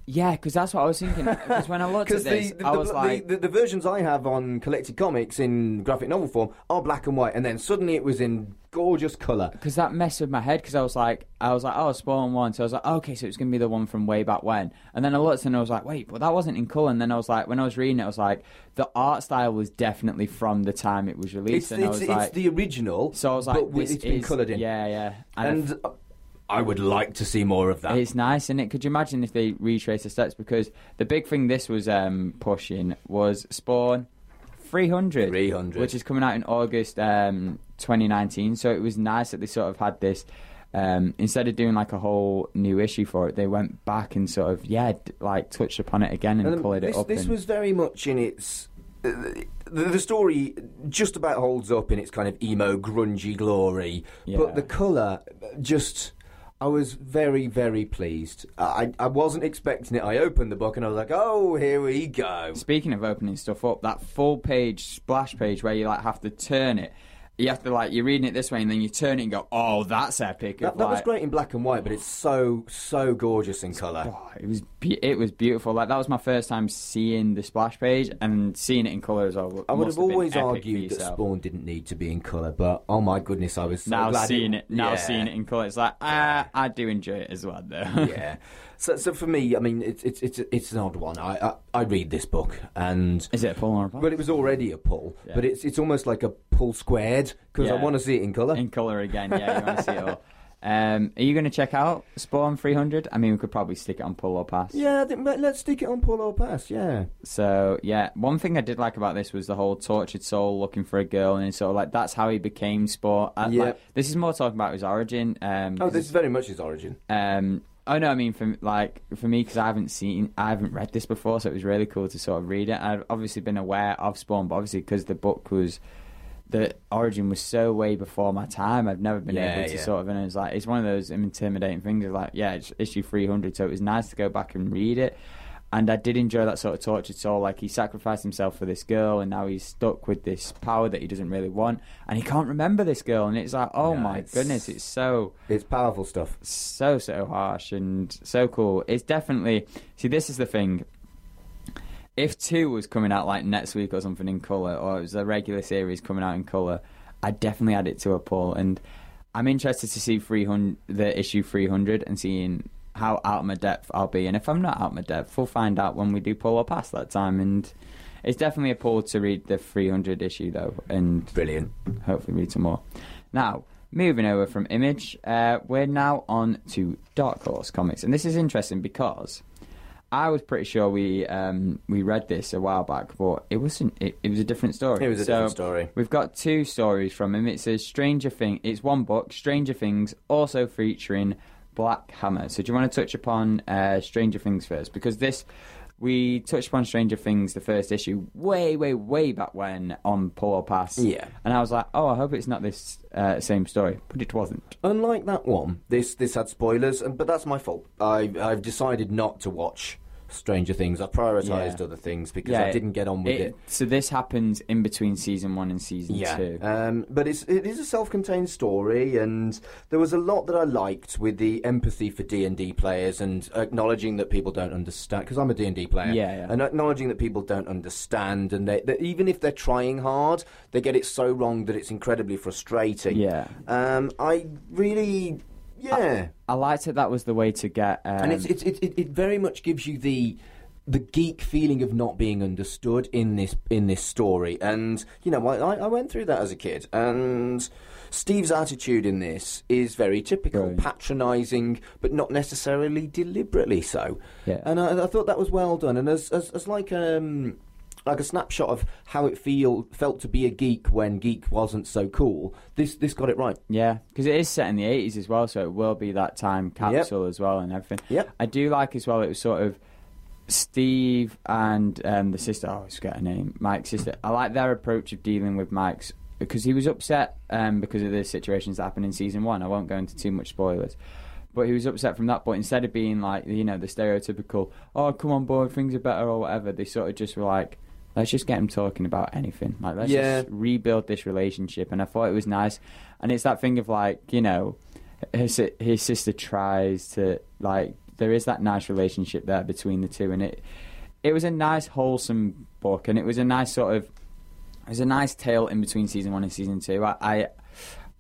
Yeah, because that's what I was thinking. Because when I looked at this, the, the, I was the- like, the, the versions I have on collected comics in graphic novel form are black and white, and then suddenly it was in gorgeous color. because that messed with my head. Because I was like, I was like, oh, Spawn One. So I was like, okay, so it's gonna be the one from way back when. And then I looked and I was like, wait, but that wasn't in color. And then I was like, when I was reading it, I was like, the art style was definitely from the time it was released. It's, and I was it's like, the original. so I was like, but this it's been is- coloured in. Yeah, yeah. And, and I would like to see more of that. It's nice, isn't it? Could you imagine if they retrace the steps? Because the big thing this was um, pushing was Spawn 300, 300. which is coming out in August um, 2019. So it was nice that they sort of had this. Um, instead of doing like a whole new issue for it, they went back and sort of yeah, d- like touched upon it again and, And coloured this, it up. This and- was very much in its. uh, The, the story just about holds up in its kind of emo, grungy glory, Yeah. but the colour just. I was very, very pleased. I, I wasn't expecting it. I opened the book and I was like, "Oh, here we go." Speaking of opening stuff up, that full page splash page where you like have to turn it, you have to like you're reading it this way and then you turn it and go, oh, that's epic. That, that was great in black and white, but it's so, so gorgeous in colour. Oh, it was be- it was beautiful. Like that was my first time seeing the splash page and seeing it in colour as well. I would have always argued that. Spawn didn't need to be in colour, but oh my goodness, I was so Now glad seeing it, now yeah. seeing it in colour, it's like ah, I do enjoy it as well though. yeah. *laughs* So, so for me, I mean, it's it's it's it's an odd one. I I, I read this book, and Is it a pull or a pop? but it was already a pull. Yeah. But it's it's almost like a pull squared because I want to see it in colour. in colour again? Yeah, you want to see it *laughs* all. Um, are you going to check out Spawn 300? I mean, we could probably stick it on pull or pass. yeah, let- let's stick it on pull or pass. Yeah. So yeah, one thing I did like about this was the whole tortured soul looking for a girl, and sort of like that's how he became Spawn. Uh, Yeah. like, this is more talking about his origin. Um, Oh, this is very much his origin. Um, oh no, I mean for like for me because I haven't seen, I haven't read this before, so it was really cool to sort of read it. I've obviously been aware of Spawn, but obviously because the book was, the origin was so way before my time, I've never been Yeah, able to yeah. sort of. And it's like it's one of those intimidating things. Of like, yeah, it's issue three hundred, so it was nice to go back and read it. And I did enjoy that sort of torture. soul. Like he sacrificed himself for this girl, and now he's stuck with this power that he doesn't really want, and he can't remember this girl. And it's like, oh Yeah, my it's- goodness, it's so It's powerful stuff. so so harsh and so cool. It's definitely see. This is the thing. If two was coming out like next week or something in color, or it was a regular series coming out in color, I'd definitely add it to a pull. And I'm interested to see 300, the issue 300, and seeing how out of my depth I'll be. And if I'm not out of my depth, we'll find out when we do pull or pass that time. And It's definitely a pull to read the 300 issue though, and Brilliant. hopefully read some more. Now, moving over from Image, uh, we're now on to Dark Horse Comics, and this is interesting because I was pretty sure we um, we read this a while back, but it wasn't. It, it was a different story. It was a So, different story. We've got two stories from him. It says Stranger Thing. It's one book, Stranger Things, also featuring Black Hammer. So do you want to touch upon uh, Stranger Things first? Because this. We touched upon Stranger Things, the first issue, way, way, way back when on Pull or Pass. Yeah. And I was like, oh, I hope it's not this uh, same story. But it wasn't. Unlike that one, this this had spoilers, and but that's my fault. I I've decided not to watch Stranger Things. I prioritised Yeah. other things because I didn't get on with it. So this happens in between season one and season Yeah, two. um, but it's it is a self-contained story, and there was a lot that I liked with the empathy for D and D players and acknowledging that people don't understand. Because I'm a D and D player, Yeah, yeah. and acknowledging that people don't understand, and they, that even if they're trying hard, they get it so wrong that it's incredibly frustrating. Yeah. um, I really, yeah. I liked that that was the way to get. Um, and it's, it's, it, it, it very much gives you the the geek feeling of not being understood in this in this story. And you know, I, I went through that as a kid, and Steve's attitude in this is very typical, Brilliant. patronising, but not necessarily deliberately so. Yeah. And I, I thought that was well done. And as as, as like um. Like a snapshot of how it feel felt to be a geek when geek wasn't so cool. This this got it right. Yeah, because it is set in the 80s as well, so it will be that time capsule as well and everything. Yep. I do like as well, it was sort of Steve and um, the sister, I always forget her name, Mike's sister. I like their approach of dealing with Mike's because he was upset um, because of the situations that happened in season one. I won't go into too much spoilers. But he was upset from that point. Instead of being like, you know, the stereotypical, oh, come on board, things are better or whatever, they sort of just were like, let's just get him talking about anything. Like, let's Yeah. just rebuild this relationship. And I thought it was nice. And it's that thing of like, you know, his, his sister tries to, like, there is that nice relationship there between the two. And it, it was a nice, wholesome book. And it was a nice sort of, it was a nice tale in between season one and season two. I, I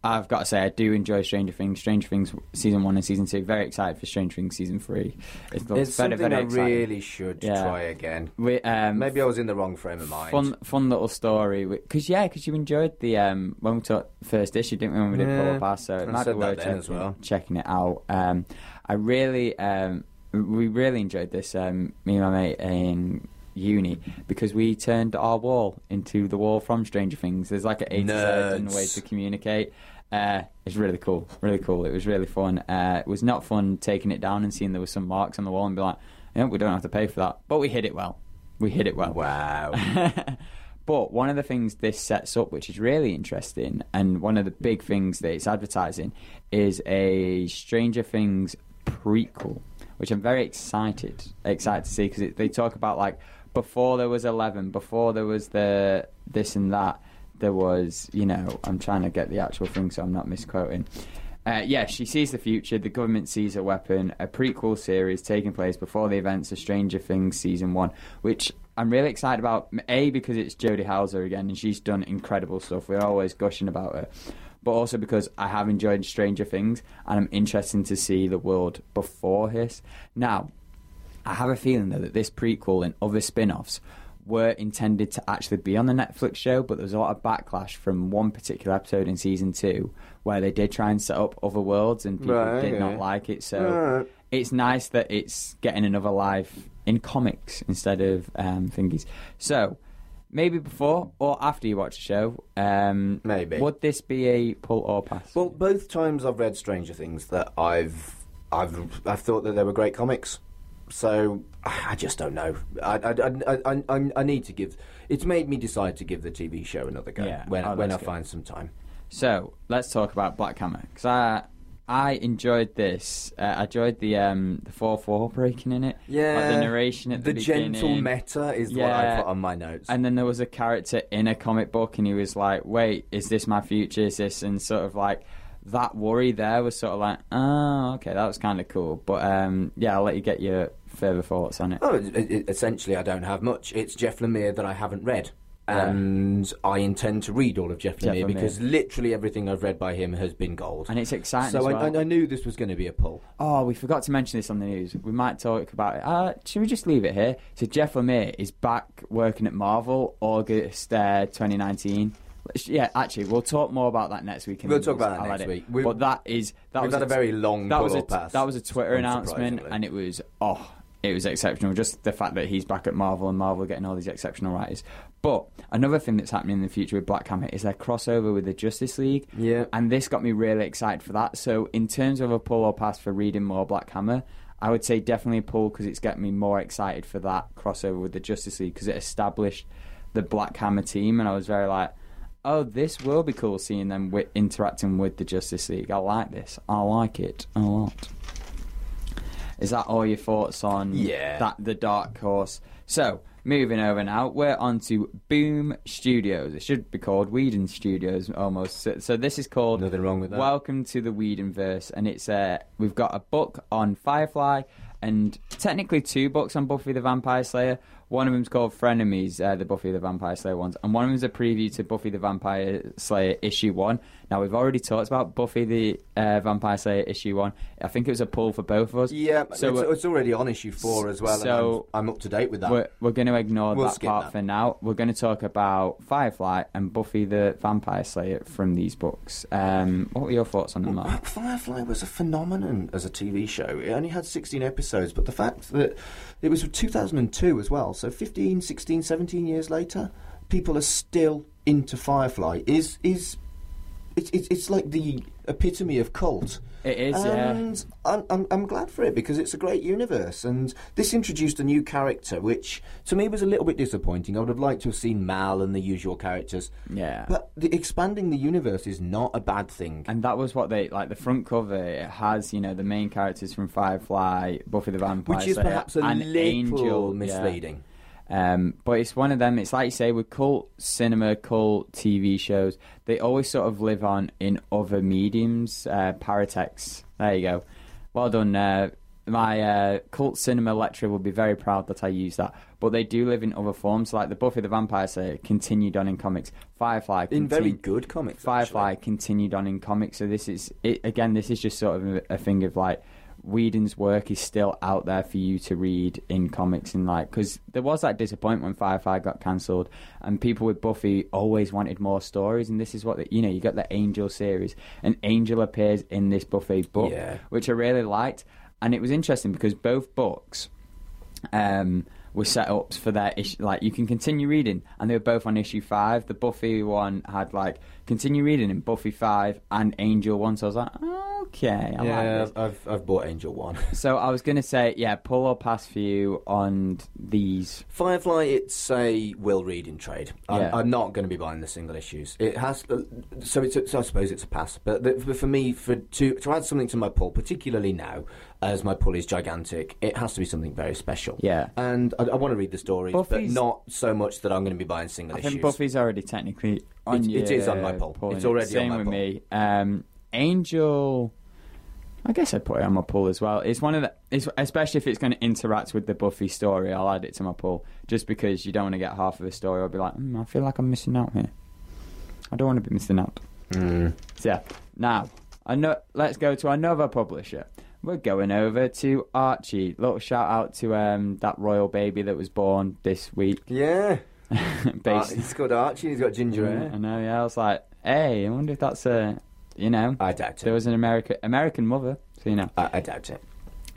I've got to say, I do enjoy Stranger Things. Stranger Things season one and season two. Very excited for Stranger Things season three. It It's very, something very I exciting. really should Yeah. try again. We, um, Maybe I was in the wrong frame of mind. fun, fun little story. Because yeah, because you enjoyed the um, when we took first issue, didn't we? When we did Yeah, Pull or Pass, so it I might be worth checking, as well. checking it out. Um, I really, um, we really enjoyed this. Um, me and my mate in uni because we turned our wall into the wall from Stranger Things. There's like an Z and way to communicate. Uh, it's really cool, really cool. It was really fun. Uh, it was not fun taking it down and seeing there was some marks on the wall and be like, yeah, we don't have to pay for that, but we hit it well. We hit it well. Wow. *laughs* but one of the things this sets up, which is really interesting, and one of the big things that it's advertising, is a Stranger Things prequel, which I'm very excited excited to see because they talk about like before there was Eleven, before there was the this and that, there was you know I'm trying to get the actual thing so I'm not misquoting. Uh, yeah, she sees the future. The government sees a weapon. A prequel series taking place before the events of Stranger Things season one, which I'm really excited about. A because it's Jody Houser again, and she's done incredible stuff. We're always gushing about her, but also because I have enjoyed Stranger Things, and I'm interested to see the world before this. Now, I have a feeling though that this prequel and other spin-offs were intended to actually be on the Netflix show, but there was a lot of backlash from one particular episode in season two where they did try and set up other worlds and people Right, did not like it. So Right. it's nice that it's getting another life in comics instead of um, thingies. So maybe before or after you watch the show, um, Maybe. would this be a pull or pass? Well, both times I've read Stranger Things that I've I've I've thought that they were great comics. So I just don't know. I I, I, I, I, I need to give. It's made me decide to give the TV show another go Yeah. when Oh, when I good. find some time. So let's talk about Black Hammer because I I enjoyed this. Uh, I enjoyed the um the four four breaking in it. like the narration at the, the gentle meta is what I put on my notes. And then there was a character in a comic book, and he was like, "Wait, is this my future? Is this?" And sort of like that worry there was sort of like, "Oh, okay, that was kind of cool." But um, yeah, I'll let you get your further thoughts on it. Oh, it, it, essentially, I don't have much. It's Jeff Lemire that I haven't read. Yeah. and I intend to read all of Jeff Jeff Lemire Lemire. because literally everything I've read by him has been gold. and it's exciting. so well. I, I knew this was going to be a pull. Oh, we forgot to mention this on the news. We might talk about it. Uh, should we just leave it here? So Jeff Lemire is back working at Marvel, August uh, 2019. Yeah, actually, we'll talk more about that next week. We'll talk about that next it. week. We- but that is that We've was had a very long that was a that was a Twitter announcement, and it was oh, it was exceptional. Just the fact that he's back at Marvel and Marvel getting all these exceptional writers. But another thing that's happening in the future with Black Hammer is their crossover with the Justice League. Yeah. And this got me really excited for that. So, in terms of a pull or pass for reading more Black Hammer, I would say definitely a pull because it's getting me more excited for that crossover with the Justice League because it established the Black Hammer team, and I was very like, oh, this will be cool seeing them wi- interacting with the Justice League. I like this. I like it a lot. Is that all your thoughts on Yeah. that the Dark Horse? So, moving over now, we're on to Boom Studios. It should be called Whedon Studios almost. So, so this is called Nothing wrong with that. Welcome to the Whedonverse, and it's uh, we've got a book on Firefly and technically two books on Buffy the Vampire Slayer. One of them's called Frenemies, uh, the Buffy the Vampire Slayer ones, and one of them's a preview to Buffy the Vampire Slayer issue one. Now we've already talked about Buffy the uh, Vampire Slayer issue one. I think it was a pull for both of us. Yeah, so it's, it's already on issue four as well, So- and I'm, I'm up to date with that. we're, we're going to ignore We'll that part that. for now. We're going to talk about Firefly and Buffy the Vampire Slayer from these books. Um, what were your thoughts on them, Mark? Firefly was a phenomenon as a TV show. It only had 16 episodes, but the fact that it was 2002 as well, so 15, 16, 17 years later, people are still into Firefly. Is is it's it's, it's like the epitome of cult. It is, yeah. and I'm, I'm, I'm glad for it because it's a great universe. And this introduced a new character, which to me was a little bit disappointing. I would have liked to have seen Mal and the usual characters. Yeah. But the, expanding the universe is not a bad thing. And that was what they like. The front cover it has, you know, the main characters from Firefly, Buffy the Vampire which is Slayer, perhaps a and little Angel, yeah. Um, but it's one of them. It's like you say with cult cinema, cult TV shows. They always sort of live on in other mediums. Uh, paratext. There you go. Well done. Uh, my uh, cult cinema lecturer will be very proud that I use that. But they do live in other forms, like the Buffy the Vampire Slayer continued on in comics. Firefly In very good comics. Firefly actually. continued on in comics. So this is it, again. This is just sort of a, a thing of like Whedon's work is still out there for you to read in comics and like because there was that disappointment when Firefly got cancelled and people with Buffy always wanted more stories and this is what the, you know you got the Angel series and Angel appears in this Buffy book Yeah. which I really liked and it was interesting because both books um, were set up for their issue. Like you can continue reading, and they were both on issue five. The Buffy one had like continue reading in Buffy five and Angel one. So I was like, okay, I yeah, like. I've I've bought Angel one. *laughs* So I was gonna say, yeah, pull or pass for you on these. Firefly, it's a will read in trade. I'm, Yeah. I'm not going to be buying the single issues. It has, uh, so it's. A, so I suppose it's a pass. But the, for me, for to to add something to my pull, particularly now as my pull is gigantic, it has to be something very special. Yeah. and I, I want to read the stories, but not so much that I'm going to be buying single I issues. think Buffy's already technically on It- your it is on my pull. pull, It's isn't it? already on Same my with pull. me. Um, Angel. I guess I'd put it on my pull as well. It's one of the, it's, especially if it's going to interact with the Buffy story. I'll add it to my pull just because you don't want to get half of the story. I'll be like, mm, I feel like I'm missing out here. I don't want to be missing out. Mm. So yeah. Now, I know. Let's go to another publisher. We're going over to Archie. Little shout out to um, that royal baby that was born this week. Yeah, *laughs* Based, he's called Archie. He's got ginger hair. I know. Yeah, I was like, hey, I wonder if that's a, you know, I doubt it. there was an American American mother. So you know. I, I doubt it.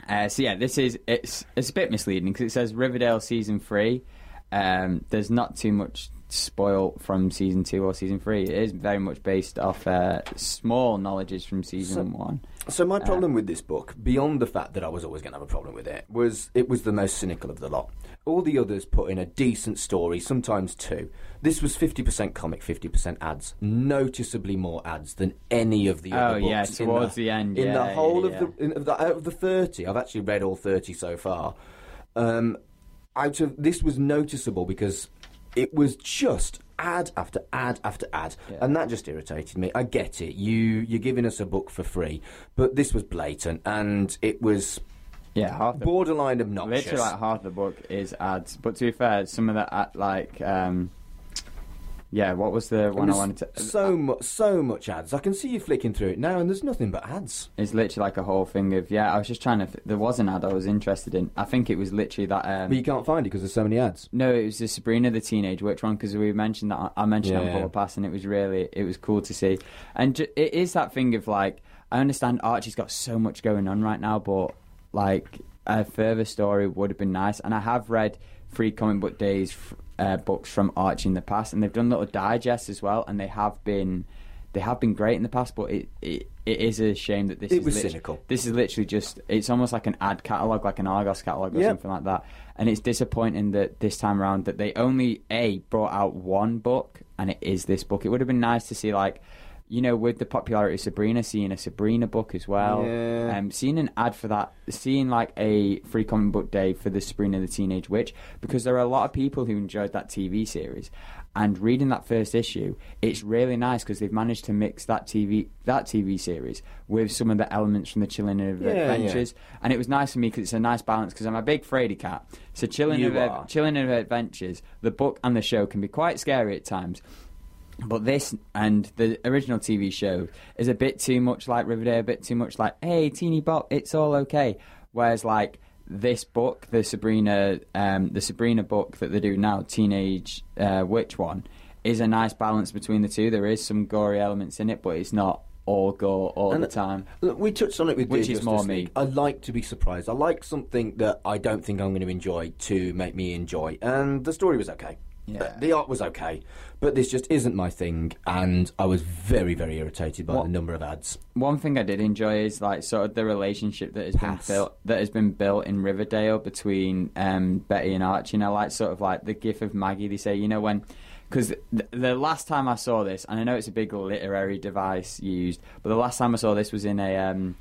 Uh, so yeah, this is it's it's a bit misleading because it says Riverdale season three. Um, there's not too much spoil from season two or season three. It is very much based off uh, small knowledges from season So- one. So my problem with this book, beyond the fact that I was always going to have a problem with it, was it was the most cynical of the lot. All the others put in a decent story, sometimes two. This was fifty percent comic, fifty percent ads. Noticeably more ads than any of the Oh, other books. yeah, towards the end, in yeah, the whole yeah. of the, of the out of the thirty, I've actually read all thirty so far. Um, out of this was noticeable because it was just ad after ad after ad, Yeah. and that just irritated me. I get it. You you're giving us a book for free, but this was blatant, and it was Yeah, half the borderline obnoxious. literally like half the book is ads. But to be fair, some of the ad, like um, Yeah, what was the one I wanted to? So much, so much ads. I can see you flicking through it now, and there's nothing but ads. It's literally like a whole thing of yeah. I was just trying to. There was an ad I was interested in. I think it was literally that. Um, But you can't find it because there's so many ads. no, it was the Sabrina the Teenage Witch one because we mentioned that. I mentioned it Yeah. on Forward Pass, and it was really it was cool to see. And ju- it is that thing of like I understand Archie's got so much going on right now, but like a further story would have been nice. And I have read three comic book days uh, books from Archie in the past, and they've done little digests as well, and they have been they have been great in the past. But it it, it is a shame that this It is was lit- cynical. This is literally just it's almost like an ad catalog, like an Argos catalog or Yep. something like that. And it's disappointing that this time around that they only a brought out one book, and it is this book. It would have been nice to see like. You know, with the popularity of Sabrina, seeing a Sabrina book as well, Yeah. um, seeing an ad for that, seeing like a free comic book day for the Sabrina the Teenage Witch, because there are a lot of people who enjoyed that TV series, and reading that first issue, it's really nice because they've managed to mix that TV that TV series with some of the elements from the Chilling of Yeah, Adventures, and it was nice for me because it's a nice balance. Because I'm a big fraidy cat, so Chilling You of are. Chilling of Adventures, the book and the show can be quite scary at times. But this and the original TV show is a bit too much like Riverdale, a bit too much like, hey, teeny bop, it's all okay. Whereas like this book, the Sabrina, um, the Sabrina book that they do now, Teenage uh, Witch one, is a nice balance between the two. There is some gory elements in it, but it's not all gore all And- the time. Look, we touched on it with Which Dear is more me. I like to be surprised. I like something that I don't think I'm going to enjoy to make me enjoy. And the story was okay. Yeah. The art was okay, but this just isn't my thing, and I was very, very irritated by What- the number of ads. One thing I did enjoy is like sort of the relationship that has Pass. been built that has been built in Riverdale between um, Betty and Archie. You know, like sort of like the gif of Maggie. They say, you know, when because the, the last time I saw this, and I know it's a big literary device used, but the last time I saw this was in a um,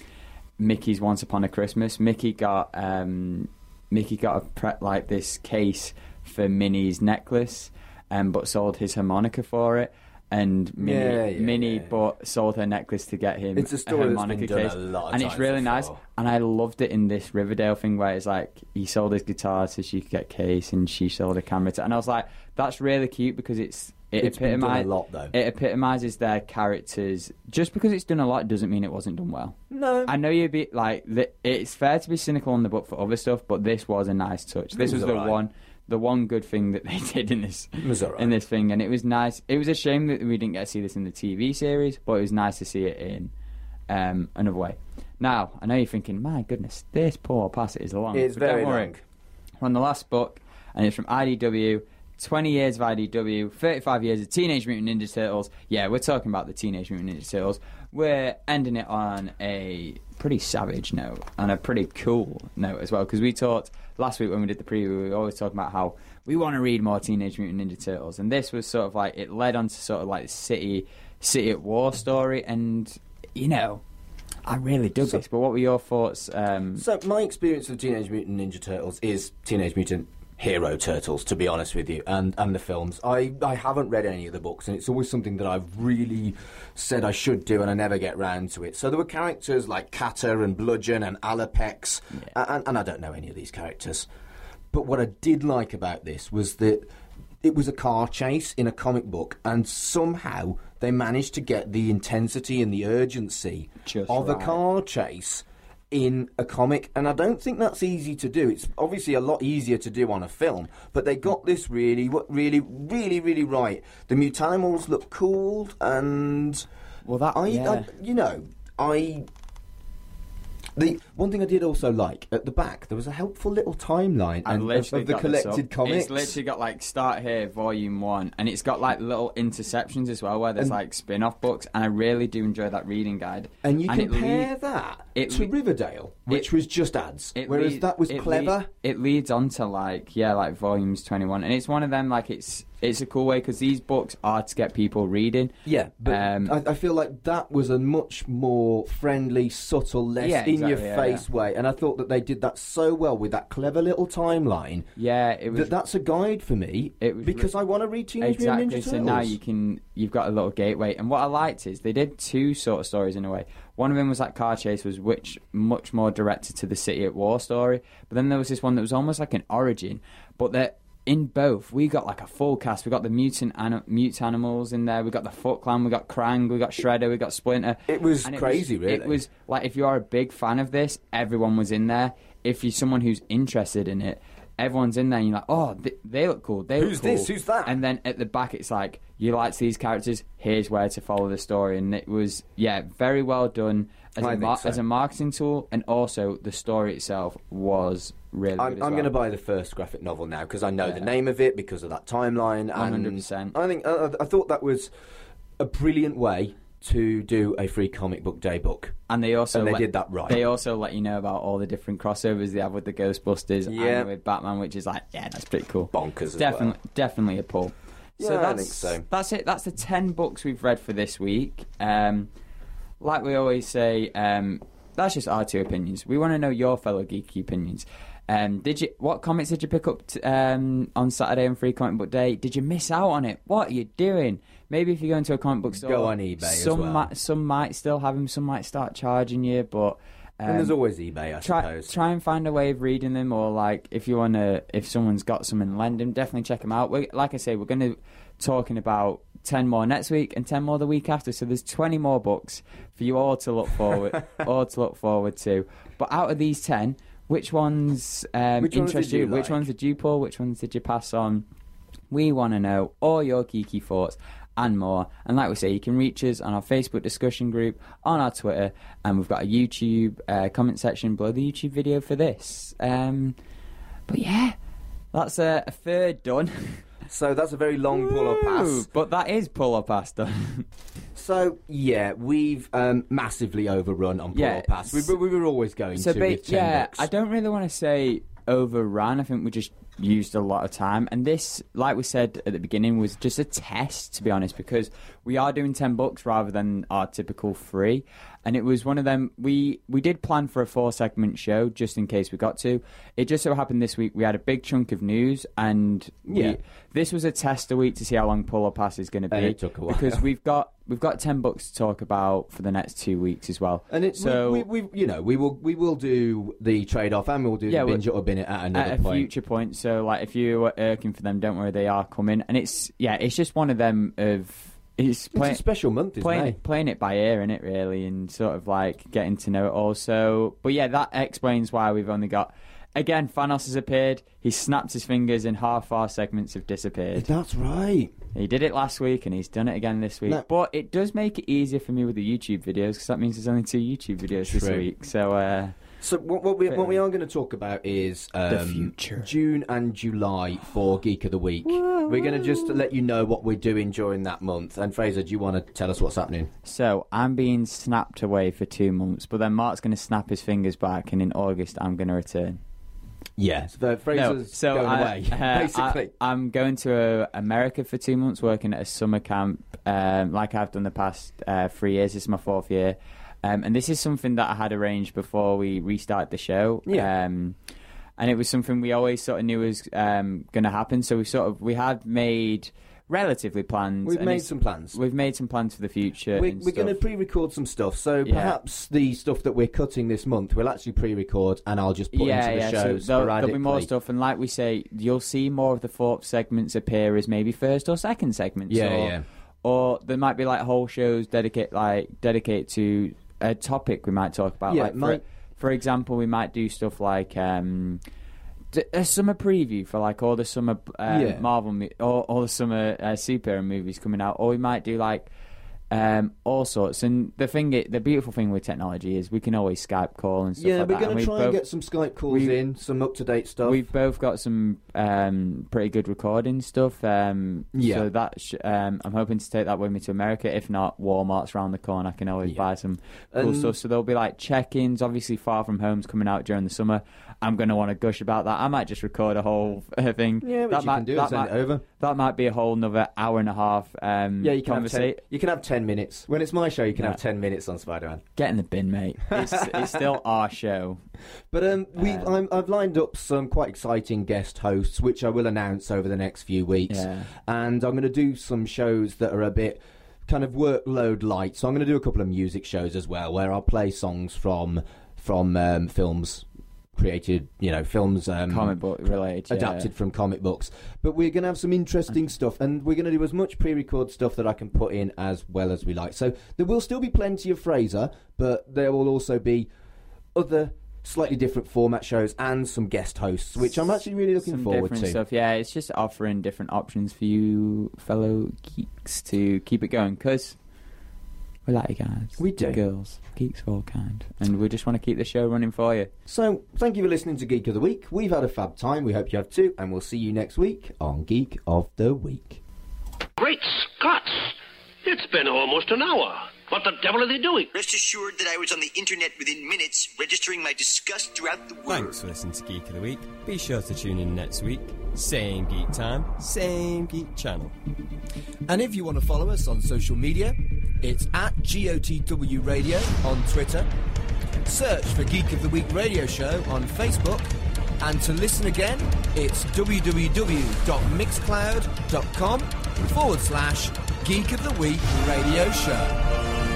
Mickey's Once Upon a Christmas. Mickey got um, Mickey got a pre- like this case for Minnie's necklace, um, but sold his harmonica for it. And Minnie, Yeah, yeah, Minnie yeah. bought sold her necklace to get him It's a story that's harmonica been done case, a and it's really nice. And I loved it in this Riverdale thing where it's like he sold his guitar so she could get case, and she sold a camera. To, and I was like, that's really cute because it's it It's been done a lot, though. It epitomizes their characters. Just because it's done a lot doesn't mean it wasn't done well. No, I know you'd be like, it's fair to be cynical on the book for other stuff, but this was a nice touch. This was, was the alright. one, the one good thing that they *laughs* did in this, in this thing, and it was nice. It was a shame that we didn't get to see this in the TV series, but it was nice to see it in um, another way. Now, I know you're thinking, my goodness, this poor passage is long. it's but very long. We're on the last book, and it's from IDW. 20 years of IDW, 35 years of Teenage Mutant Ninja Turtles. Yeah, we're talking about the Teenage Mutant Ninja Turtles. We're ending it on a pretty savage note and a pretty cool note as well, because we talked last week when we did the preview, we were always talking about how we want to read more Teenage Mutant Ninja Turtles, and this was sort of like it led on to sort of like the city, city at war story, and you know, I really dug So- this. But what were your thoughts? Um, So my experience of Teenage Mutant Ninja Turtles is Teenage Mutant Hero Turtles, to be honest with you, and, and the films. I, I haven't read any of the books, and it's always something that I've really said I should do, and I never get round to it. So there were characters like Kata and Bludgeon and Alopex, and, and I don't know any of these characters. But what I did like about this was that it was a car chase in a comic book, and somehow they managed to get the intensity and the urgency Just of a car chase in a comic, and I don't think that's easy to do. It's obviously a lot easier to do on a film, but they got this really, really, really, really right. The Mutanimals look cool, and Well, that- I, yeah. I you know, I. The one thing I did also like at the back, there was a helpful little timeline I've and, of, of the collected comics. It's literally got like start here, volume one, and it's got like little interceptions as well, where there's And- like spin-off books, and I really do enjoy that reading guide. and you it compare lead- that it to le- Riverdale, which it- was just ads, it whereas lead- that was it clever. it leads on to like yeah, like volumes twenty one, and it's one of them like it's it's a cool way because these books are to get people reading. Yeah, but Um, I, I feel like that was a much more friendly, subtle, less Yeah, in your yeah, face yeah. way, and I thought that they did that so well with that clever little timeline. Yeah, it was That that's a guide for me It was because re- I want to read Teenage exactly. Mutant Ninja So Turtles. now you can you've got a little gateway. And what I liked is they did two sort of stories in a way. One of them was that car chase was which much more directed to the city at war story. But then there was this one that was almost like an origin, but that in both, we got like a full cast. We got the mutant ani- mute animals in there. We got the Foot Clan. We got Krang. We got Shredder. We got Splinter. It was And crazy, really. It was like if you are a big fan of this, everyone was in there. If you're someone who's interested in it, everyone's in there. and You're like, oh, th- they look cool. They Who's look cool. this? Who's that? And then at the back, it's like you like these characters. Here's where to follow the story, and it was yeah, very well done as, I a, mar- so. as a marketing tool, and also the story itself was really. I'm, I'm well. going to buy the first graphic novel now because I know the name of it because of that timeline. And 100%. I think uh, I thought that was a brilliant way to do a free comic book day book. And they also And they let- did that right. They also let you know about all the different crossovers they have with the Ghostbusters Yeah. and with Batman, which is like, yeah, that's pretty cool. Bonkers as definitely, well. definitely a pull. so Yeah, I that's, think so. That's it. That's the ten books we've read for this week. Um, like we always say, um, that's just our two opinions. We want to know your fellow geeky opinions. Um, did you? What comics did you pick up t- um, on Saturday and Free Comic Book Day? Did you miss out on it? What are you doing? Maybe if you go into a comic book store, Go on eBay as Some well. might, some might still have them. Some might start charging you, but. and there's um, always eBay, I try suppose. try and find a way of reading them or like if you want to if someone's got some and lend them definitely check them out we like i say we're going to talking about 10 more next week and 10 more the week after so there's 20 more books for you all to look forward *laughs* all to look forward to but out of these 10 which ones um, Which interest did you which like? ones did you pull which ones did you pass on we want to know all your geeky thoughts and more. And like we say, you can reach us on our Facebook discussion group, on our Twitter, and we've got a YouTube uh, comment section below the YouTube video for this. Um, but yeah, that's a, a third done. *laughs* So that's a very long pull or pass. But that is pull or pass done. *laughs* So yeah, we've um, massively overrun on pull Yeah, or pass. We, we were always going so to ba- with yeah, books. I don't really want to say overran. I think we just used a lot of time, and this, like we said at the beginning, was just a test to be honest, because we are doing ten books rather than our typical three, and it was one of them. We we did plan for a four segment show just in case we got to. It just so happened this week we had a big chunk of news, and we- Yeah. this was a test a week to see how long pull or pass is going to be. And it took a while. because *laughs* we've got we've got ten books to talk about for the next two weeks as well. And it, so we, we, we, you know, we will we will do the trade off, and we'll do Yeah, the binge or bin it at another at a point. future point. So, like, if you are irking for them, don't worry, they are coming. And it's yeah, it's just one of them of it's It's a special month, isn't playing it? playing it by ear, in it really, and sort of like getting to know it all. So, but yeah, that explains why we've only got. Again, Thanos has appeared. He snapped his fingers, and half our segments have disappeared. That's right. He did it last week, and he's done it again this week. No. But it does make it easier for me with the YouTube videos because that means there's only two YouTube videos this week. So, uh, So what, what we what we are going to talk about is um, The future. June and July for Geek of the Week. We're going to just let you know what we're doing during that month. And Fraser, do you want to tell us what's happening? So I'm being snapped away for two months, but then Mark's going to snap his fingers back, and in August I'm going to return. Yes, so Fraser's so going I, away. uh, basically, I, am going to uh, America for two months, working at a summer camp, um, like I've done the past uh, three years. This is my fourth year, um, and this is something that I had arranged before we restarted the show. Yeah. Um, and it was something we always sort of knew was um, going to happen. So we sort of we had made relatively plans. we've made some plans. We've made some plans for the future. We're, we're going to pre-record some stuff, so Yeah. perhaps the stuff that we're cutting this month, we'll actually pre-record, and I'll just put into the show So there'll, there'll be more stuff, and like we say, you'll see more of the fourth segments appear as maybe first or second segments. Yeah, or, yeah. Or there might be like whole shows dedicate like dedicate to a topic we might talk about. Yeah, like for, for example, we might do stuff like. Um, a summer preview for like all the summer um, Yeah. Marvel, mo- all, all the summer uh, superhero movies coming out, or we might do like um, all sorts. And the thing, the beautiful thing with technology is we can always Skype call and stuff like that. Yeah, like we're going to try both- and get some Skype calls we- in, some up-to-date stuff. We've both got some um, pretty good recording stuff. Um, Yeah. So that sh- um, I'm hoping to take that with me to America. If not, Walmart's around the corner. I can always Yeah. buy some cool stuff. So there'll be like check-ins. Obviously, Far From Home's coming out during the summer. I'm going to want to gush about that. I might just record a whole uh, *laughs* thing. yeah, that you might, can do that send might, it over. That might be a whole another hour and a half. Um, Yeah, you can have ten, you can have ten minutes. When it's my show, you can Yeah. have ten minutes on Spider-Man. Get in the bin, mate. It's, *laughs* it's still our show. But um, we Um, I'm, I've lined up some quite exciting guest hosts, which I will announce over the next few weeks. Yeah. And I'm going to do some shows that are a bit kind of workload light. So I'm going to do a couple of music shows as well, where I'll play songs from from um, films created, you know, films um, Comic book related. yeah. adapted from comic books. But we're going to have some interesting stuff, and we're going to do as much pre-record stuff that I can put in as well as we like. So there will still be plenty of Fraser, but there will also be other slightly different format shows and some guest hosts, which I'm actually really looking Some forward different to. stuff. Yeah, it's just offering different options for you fellow geeks to keep it going because we like you guys. We do. Girls, geeks of all kind, and we just want to keep the show running for you. So thank you for listening to Geek of the Week. We've had a fab time. We hope you have too, and we'll see you next week on Geek of the Week. Great Scots! It's been almost an hour. What the devil are they doing? Rest assured that I was on the internet within minutes, registering my disgust throughout the world. Thanks for listening to Geek of the Week. Be sure to tune in next week. Same geek time, same geek channel. And if you want to follow us on social media, it's at GOTW Radio on Twitter. Search for Geek of the Week Radio Show on Facebook. And to listen again, it's www.mixcloud.com forward slash Geek of the Week Radio Show.